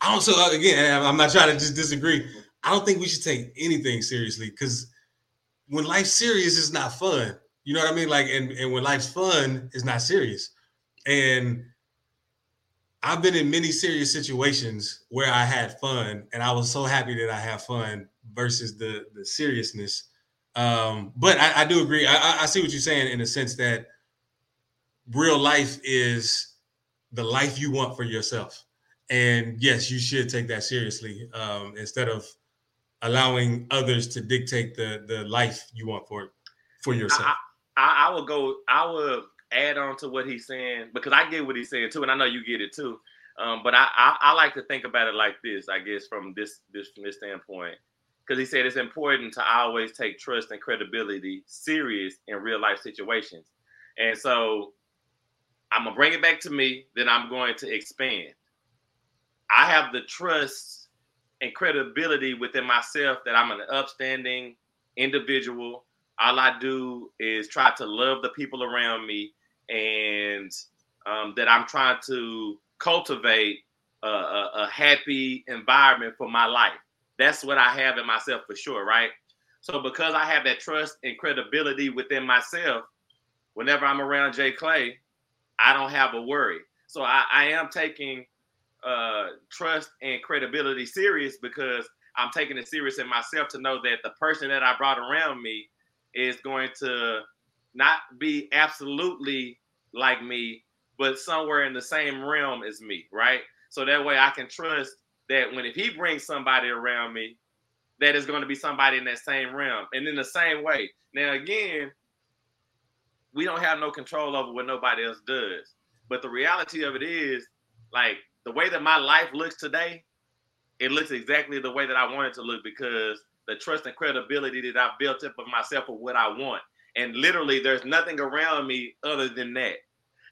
I don't. So uh, again, I'm not trying to just disagree. I don't think we should take anything seriously because when life's serious, it's not fun. You know what I mean? Like, and, and when life's fun, it's not serious. And I've been in many serious situations where I had fun, and I was so happy that I have fun versus the the seriousness. Um, but I, I do agree. I, I see what you're saying in the sense that real life is the life you want for yourself, and yes, you should take that seriously um, instead of allowing others to dictate the the life you want for for yourself. I, I, I will go. I will add on to what he's saying because I get what he's saying too, and I know you get it too. Um, but I, I, I like to think about it like this, I guess, from this this from this standpoint, because he said it's important to always take trust and credibility serious in real life situations, and so I'm gonna bring it back to me. Then I'm going to expand. I have the trust and credibility within myself that I'm an upstanding individual. All I do is try to love the people around me and um, that I'm trying to cultivate a, a, a happy environment for my life. That's what I have in myself for sure, right? So because I have that trust and credibility within myself, whenever I'm around Jay Clay, I don't have a worry. So I, I am taking uh, trust and credibility serious because I'm taking it serious in myself to know that the person that I brought around me is going to not be absolutely like me, but somewhere in the same realm as me, right? So that way I can trust that when if he brings somebody around me, that is going to be somebody in that same realm. And in the same way, now again, we don't have no control over what nobody else does. But the reality of it is, like the way that my life looks today, it looks exactly the way that I want it to look because the trust and credibility that I've built up of myself for what I want. And literally, there's nothing around me other than that.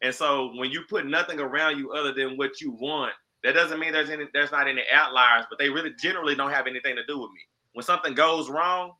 And so when you put nothing around you other than what you want, that doesn't mean there's any there's not any outliers, but they really generally don't have anything to do with me. When something goes wrong,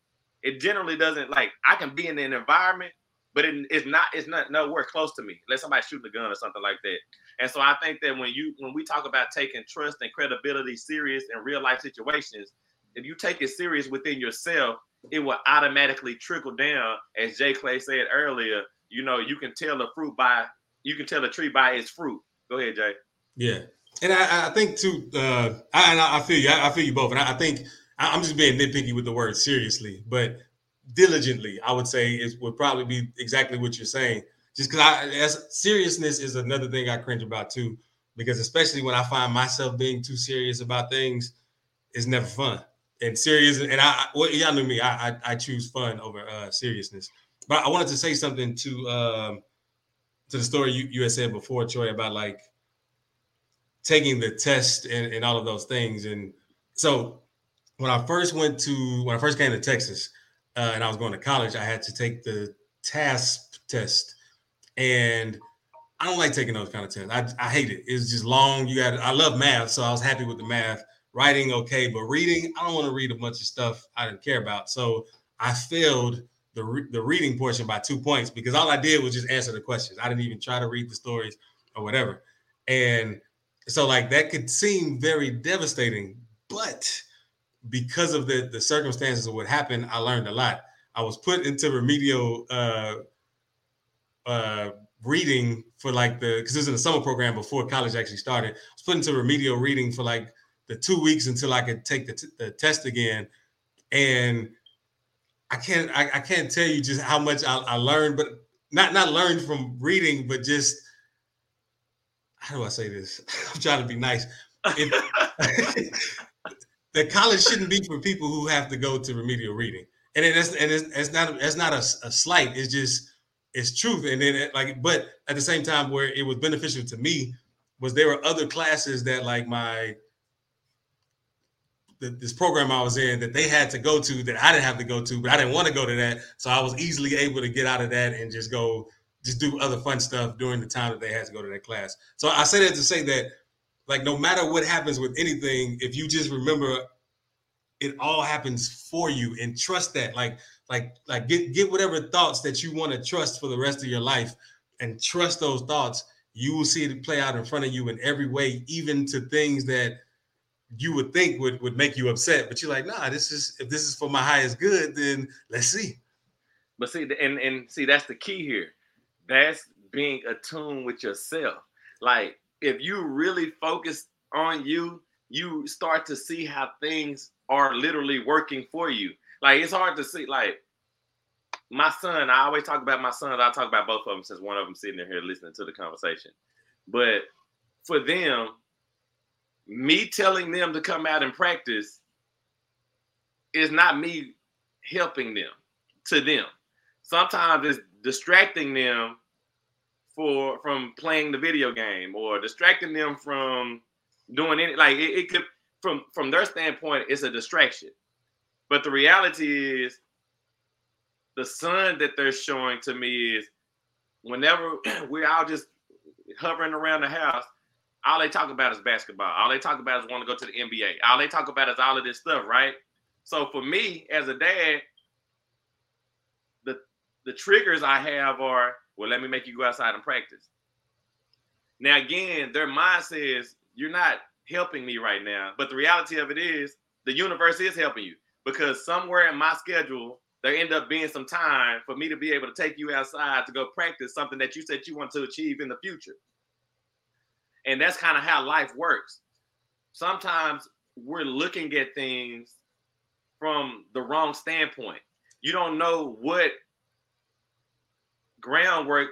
it generally doesn't like I can be in an environment, but it, it's not it's not nowhere close to me. Let somebody shoot a gun or something like that. And so I think that when you when we talk about taking trust and credibility serious in real life situations, if you take it serious within yourself, it will automatically trickle down. As Jay Clay said earlier, you know, you can tell the fruit by you can tell a tree by its fruit. Go ahead, Jay. Yeah, and I, I think too. Uh, I, I feel you. I, I feel you both. And I, I think I, am just being nitpicky with the word seriously, but diligently, I would say is would probably be exactly what you're saying. Just because I as seriousness is another thing I cringe about too. Because especially when I find myself being too serious about things, it's never fun. And serious, and I, well, y'all know me. I, I, I choose fun over uh, seriousness. But I wanted to say something to um, to the story you, you had said before, Troy, about like taking the test and, and all of those things. And so when I first went to when I first came to Texas uh, and I was going to college, I had to take the TASP test, and I don't like taking those kind of tests. I, I hate it. It's just long. You got. I love math, so I was happy with the math. Writing okay, but reading, I don't want to read a bunch of stuff I didn't care about. So I failed the re- the reading portion by two points because all I did was just answer the questions. I didn't even try to read the stories or whatever. And so like that could seem very devastating, but because of the the circumstances of what happened, I learned a lot. I was put into remedial uh, uh, reading for like the because this was in the summer program before college actually started. I was put into remedial reading for like the two weeks until I could take the, t- the test again, and I can't I, I, can't tell you just how much I, I learned, but not not learned from reading, but just how do I say this? I'm trying to be nice. It, that college shouldn't be for people who have to go to remedial reading, and it's and it's, it's not it's not a, a, slight. It's just it's truth. And then it, like, but at the same time, where it was beneficial to me was there were other classes that like my the, this program I was in that they had to go to that I didn't have to go to, but I didn't want to go to that, so I was easily able to get out of that and just go just do other fun stuff during the time that they had to go to that class. So I say that to say that like no matter what happens with anything, if you just remember it all happens for you and trust that. Like like like get get whatever thoughts that you want to trust for the rest of your life and trust those thoughts. You will see it play out in front of you in every way even to things that you would think would would make you upset but you're like nah this is if this is for my highest good then let's see. But see and and see that's the key here. That's being attuned with yourself. Like if you really focus on you, you start to see how things are literally working for you. Like it's hard to see. Like my son, I always talk about my sons. I talk about both of them since one of them sitting in here listening to the conversation. But for them, me telling them to come out and practice is not me helping them to them. Sometimes it's distracting them for from playing the video game or distracting them from doing any like it, it could from from their standpoint it's a distraction. But the reality is the sun that they're showing to me is whenever we're all just hovering around the house all they talk about is basketball. All they talk about is want to go to the nba all they talk about is all of this stuff right? So for me as a dad the the triggers i have are well, let me make you go outside and practice. Now, again, their mind says, You're not helping me right now. But the reality of it is, the universe is helping you because somewhere in my schedule, there end up being some time for me to be able to take you outside to go practice something that you said you want to achieve in the future. And that's kind of how life works. Sometimes we're looking at things from the wrong standpoint. You don't know what groundwork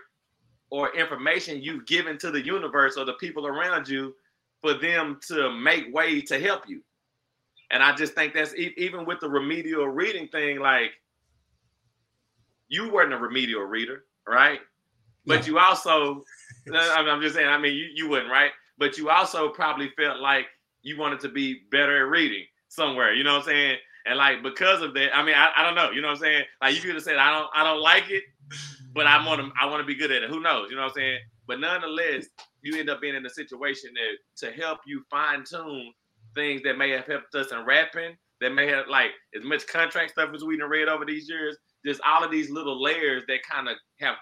or information you've given to the universe or the people around you for them to make way to help you. And I just think that's even with the remedial reading thing, like you weren't a remedial reader, right? But you also, I'm just saying, I mean, you, you wouldn't, right? But you also probably felt like you wanted to be better at reading somewhere, you know what I'm saying? And like because of that, I mean, I, I don't know, you know what I'm saying? Like you could have said, I don't, I don't like it, but I want to I want to be good at it. Who knows? You know what I'm saying? But nonetheless, you end up being in a situation that to help you fine tune things that may have helped us in rapping, that may have like as much contract stuff as we've read over these years, just all of these little layers that kind of have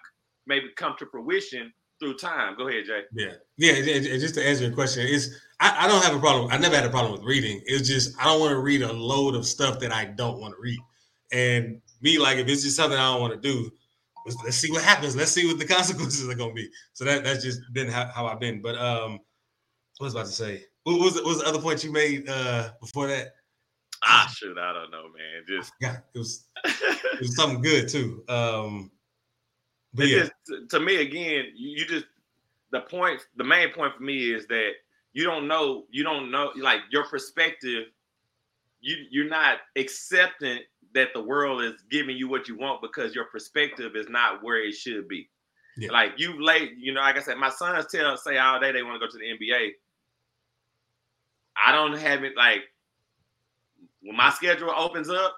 maybe come to fruition through time. Go ahead, Jay. Yeah, yeah. Just to answer your question, is I, I, don't have a problem. I never had a problem with reading. It's just I don't want to read a load of stuff that I don't want to read. And me, like if it's just something I don't want to do, let's, let's, see what happens. Let's see what the consequences are gonna be. So that that's just been how, how I've been. But um, what was I about to say? What was what was the other point you made uh before that? Ah, shoot, I don't know, man. Just yeah, it was it was something good too. Um, but yeah. Just, to me, again, you just the point. The main point for me is that you don't know. You don't know. Like your perspective, you you're not accepting that the world is giving you what you want because your perspective is not where it should be. Yeah. Like you late, you know, like I said, my sons tell say all day they want to go to the NBA. I don't have it like when my schedule opens up,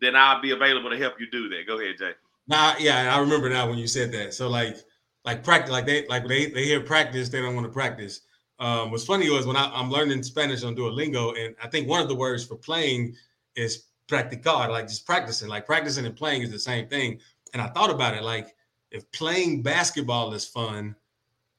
then I'll be available to help you do that. Go ahead, Jay. Nah, yeah, I remember now when you said that. So like like practice, like they like they they hear practice, they don't want to practice. Um, what's funny was when I, I'm learning Spanish on Duolingo, and I think one of the words for playing is practicar, like just practicing. Like practicing and playing is the same thing. And I thought about it, like if playing basketball is fun,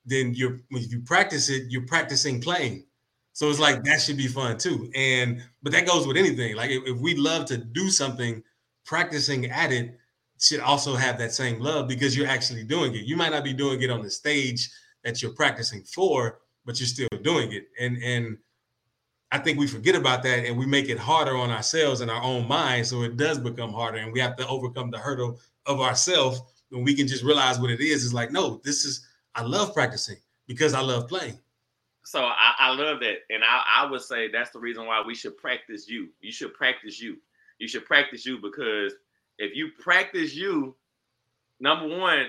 then you're if you practice it, you're practicing playing. So it's like that should be fun too. And but that goes with anything. Like if, if we love to do something, practicing at it should also have that same love because you're actually doing it. You might not be doing it on the stage that you're practicing for, but you're still doing it. And and I think we forget about that and we make it harder on ourselves and our own mind. So it does become harder and we have to overcome the hurdle of ourselves when we can just realize what it is. It's like, no, this is, I love practicing because I love playing. So I, I love that. And I, I would say that's the reason why we should practice you. You should practice you. You should practice you because if you practice you, number one,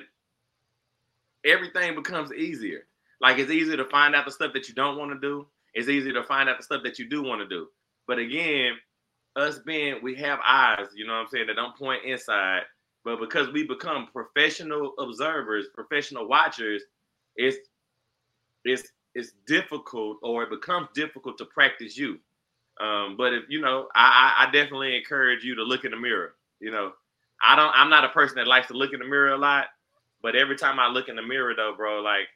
everything becomes easier. Like it's easier to find out the stuff that you don't want to do. It's easy to find out the stuff that you do want to do. But again, us being we have eyes, you know what I'm saying, that don't point inside. But because we become professional observers, professional watchers, it's it's it's difficult or it becomes difficult to practice you. Um, but if you know, I, I definitely encourage you to look in the mirror. You know, I don't. I'm not a person that likes to look in the mirror a lot, but every time I look in the mirror, though, bro, like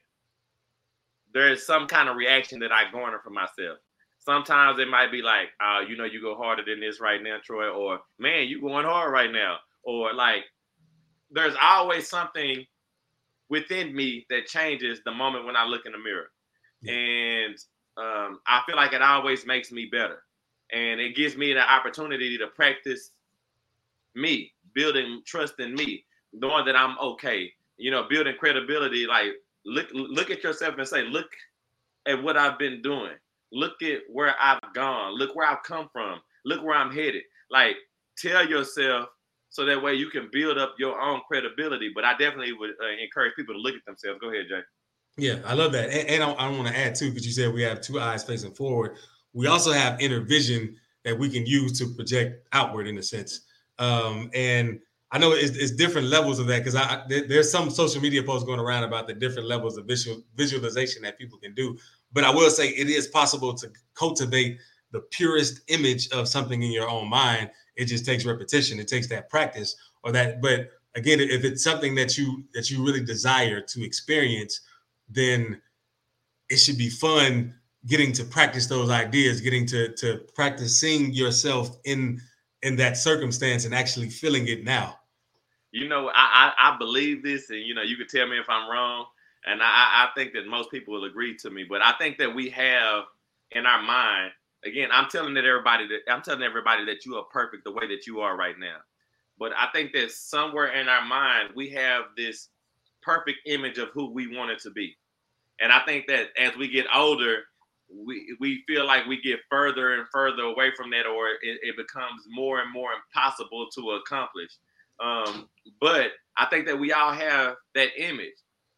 there is some kind of reaction that I garner for myself. Sometimes it might be like, uh, you know, you go harder than this right now, Troy, or man, you going hard right now, or like, there's always something within me that changes the moment when I look in the mirror, yeah. and um, I feel like it always makes me better, and it gives me the opportunity to practice me, building trust in me, knowing that I'm okay. You know, building credibility. Like look look at yourself and say, look at what I've been doing. Look at where I've gone. Look where I've come from. Look where I'm headed. Like tell yourself so that way you can build up your own credibility. But I definitely would uh, encourage people to look at themselves. Go ahead, Jay. Yeah, I love that, and, and I, I want to add too because you said we have two eyes facing forward. We also have inner vision that we can use to project outward in a sense. Um, and I know it's, it's, different levels of that because I there, there's some social media posts going around about the different levels of visual visualization that people can do. But I will say it is possible to cultivate the purest image of something in your own mind. It just takes repetition. It takes that practice or that. But again, if it's something that you that you really desire to experience, then it should be fun getting to practice those ideas, getting to to practice seeing yourself in in that circumstance and actually feeling it now. You know, I, I, I believe this, and you know, you can tell me if I'm wrong, and I, I think that most people will agree to me. But I think that we have in our mind, again, I'm telling that everybody that I'm telling everybody that you are perfect the way that you are right now. But I think that somewhere in our mind we have this perfect image of who we want it to be. And I think that as we get older, we we feel like we get further and further away from that, or it, it becomes more and more impossible to accomplish. Um, but I think that we all have that image,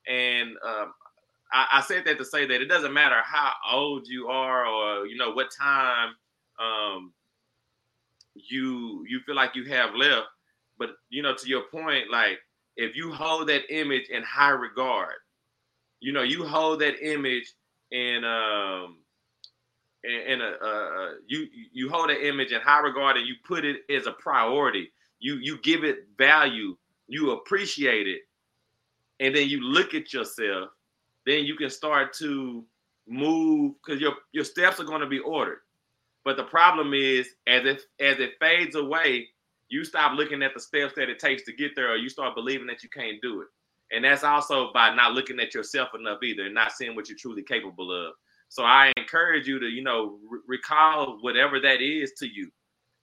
and um, I, I, said that to say that it doesn't matter how old you are, or you know what time um, you you feel like you have left. But you know, to your point, like if you hold that image in high regard, you know, you hold that image in um and, a, uh, you you hold an image in high regard and you put it as a priority. You you give it value. You appreciate it, and then you look at yourself. Then you can start to move because your your steps are going to be ordered. But the problem is, as it as it fades away, you stop looking at the steps that it takes to get there, or you start believing that you can't do it. And that's also by not looking at yourself enough either, and not seeing what you're truly capable of. So I encourage you to, you know, re- recall whatever that is to you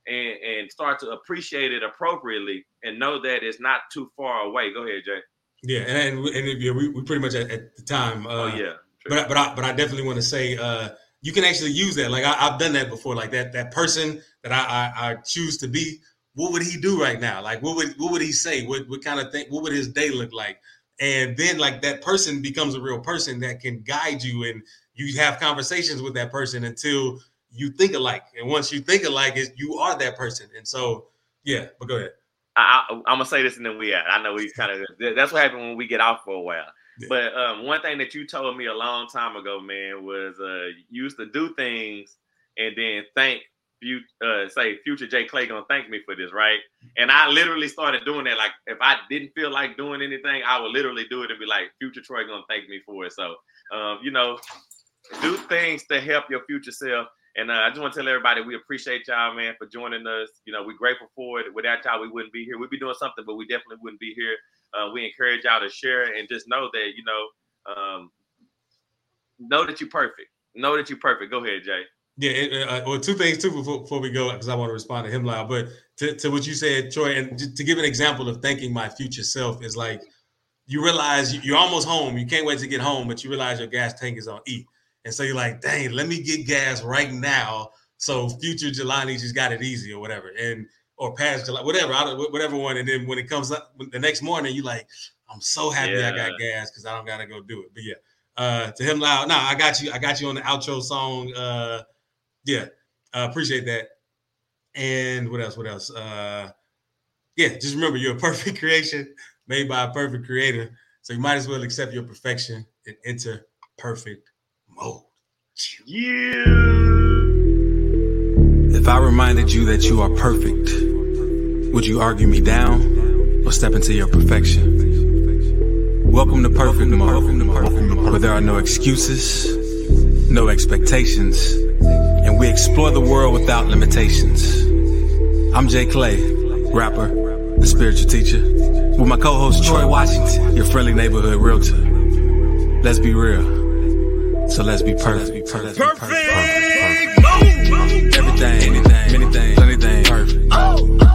and, and start to appreciate it appropriately and know that it's not too far away. Go ahead, Jay. Yeah, and and, and yeah, we, we pretty much at, at the time. Uh, oh yeah, true. but but I, but I definitely want to say uh, you can actually use that. Like I, have done that before. Like that that person that I, I, I choose to be. What would he do right now? Like what would what would he say? What what kind of thing? What would his day look like? And then like that person becomes a real person that can guide you and you have conversations with that person until you think alike. And once you think alike, is you are that person. And so, yeah, but go ahead. I, am gonna say this and then we. I know he's kind of. That's what happened when we get off for a while. But um, one thing that you told me a long time ago, man, was uh, you used to do things and then thank you uh, say future Jay Clay gonna thank me for this, right? And I literally started doing that. Like if I didn't feel like doing anything, I would literally do it and be like, future Troy gonna thank me for it. So um, you know, do things to help your future self. And uh, I just want to tell everybody we appreciate y'all, man, for joining us. You know, we're grateful for it. Without y'all, we wouldn't be here. We'd be doing something, but we definitely wouldn't be here. Uh, we encourage y'all to share and just know that, you know, um, know that you're perfect. Know that you're perfect. Go ahead, Jay. Yeah, uh, well, two things too before, before we go, because I want to respond to him loud. But to, to what you said, Troy, and to give an example of thanking my future self is like you realize you're almost home. You can't wait to get home, but you realize your gas tank is on E. And so you're like, dang, let me get gas right now. So future Jelani just got it easy or whatever. And or past July, whatever, whatever one. And then when it comes up the next morning, you're like, I'm so happy yeah. I got gas because I don't gotta go do it. But yeah, uh, to him loud. No, I got you. I got you on the outro song. Uh, yeah, uh, appreciate that. And what else? What else? Uh, yeah, just remember you're a perfect creation made by a perfect creator. So you might as well accept your perfection and enter perfect mode. Yeah. If I reminded you that you are perfect, would you argue me down or step into your perfection? Welcome to Perfect Mode, where there are no excuses, no expectations, and we explore the world without limitations. I'm Jay Clay, rapper, the spiritual teacher, with my co-host Troy Washington, your friendly neighborhood realtor. Let's be real. So let's be perfect. So let's be perfect. Perfect. perfect. perfect. Everything, anything, anything, perfect. Oh.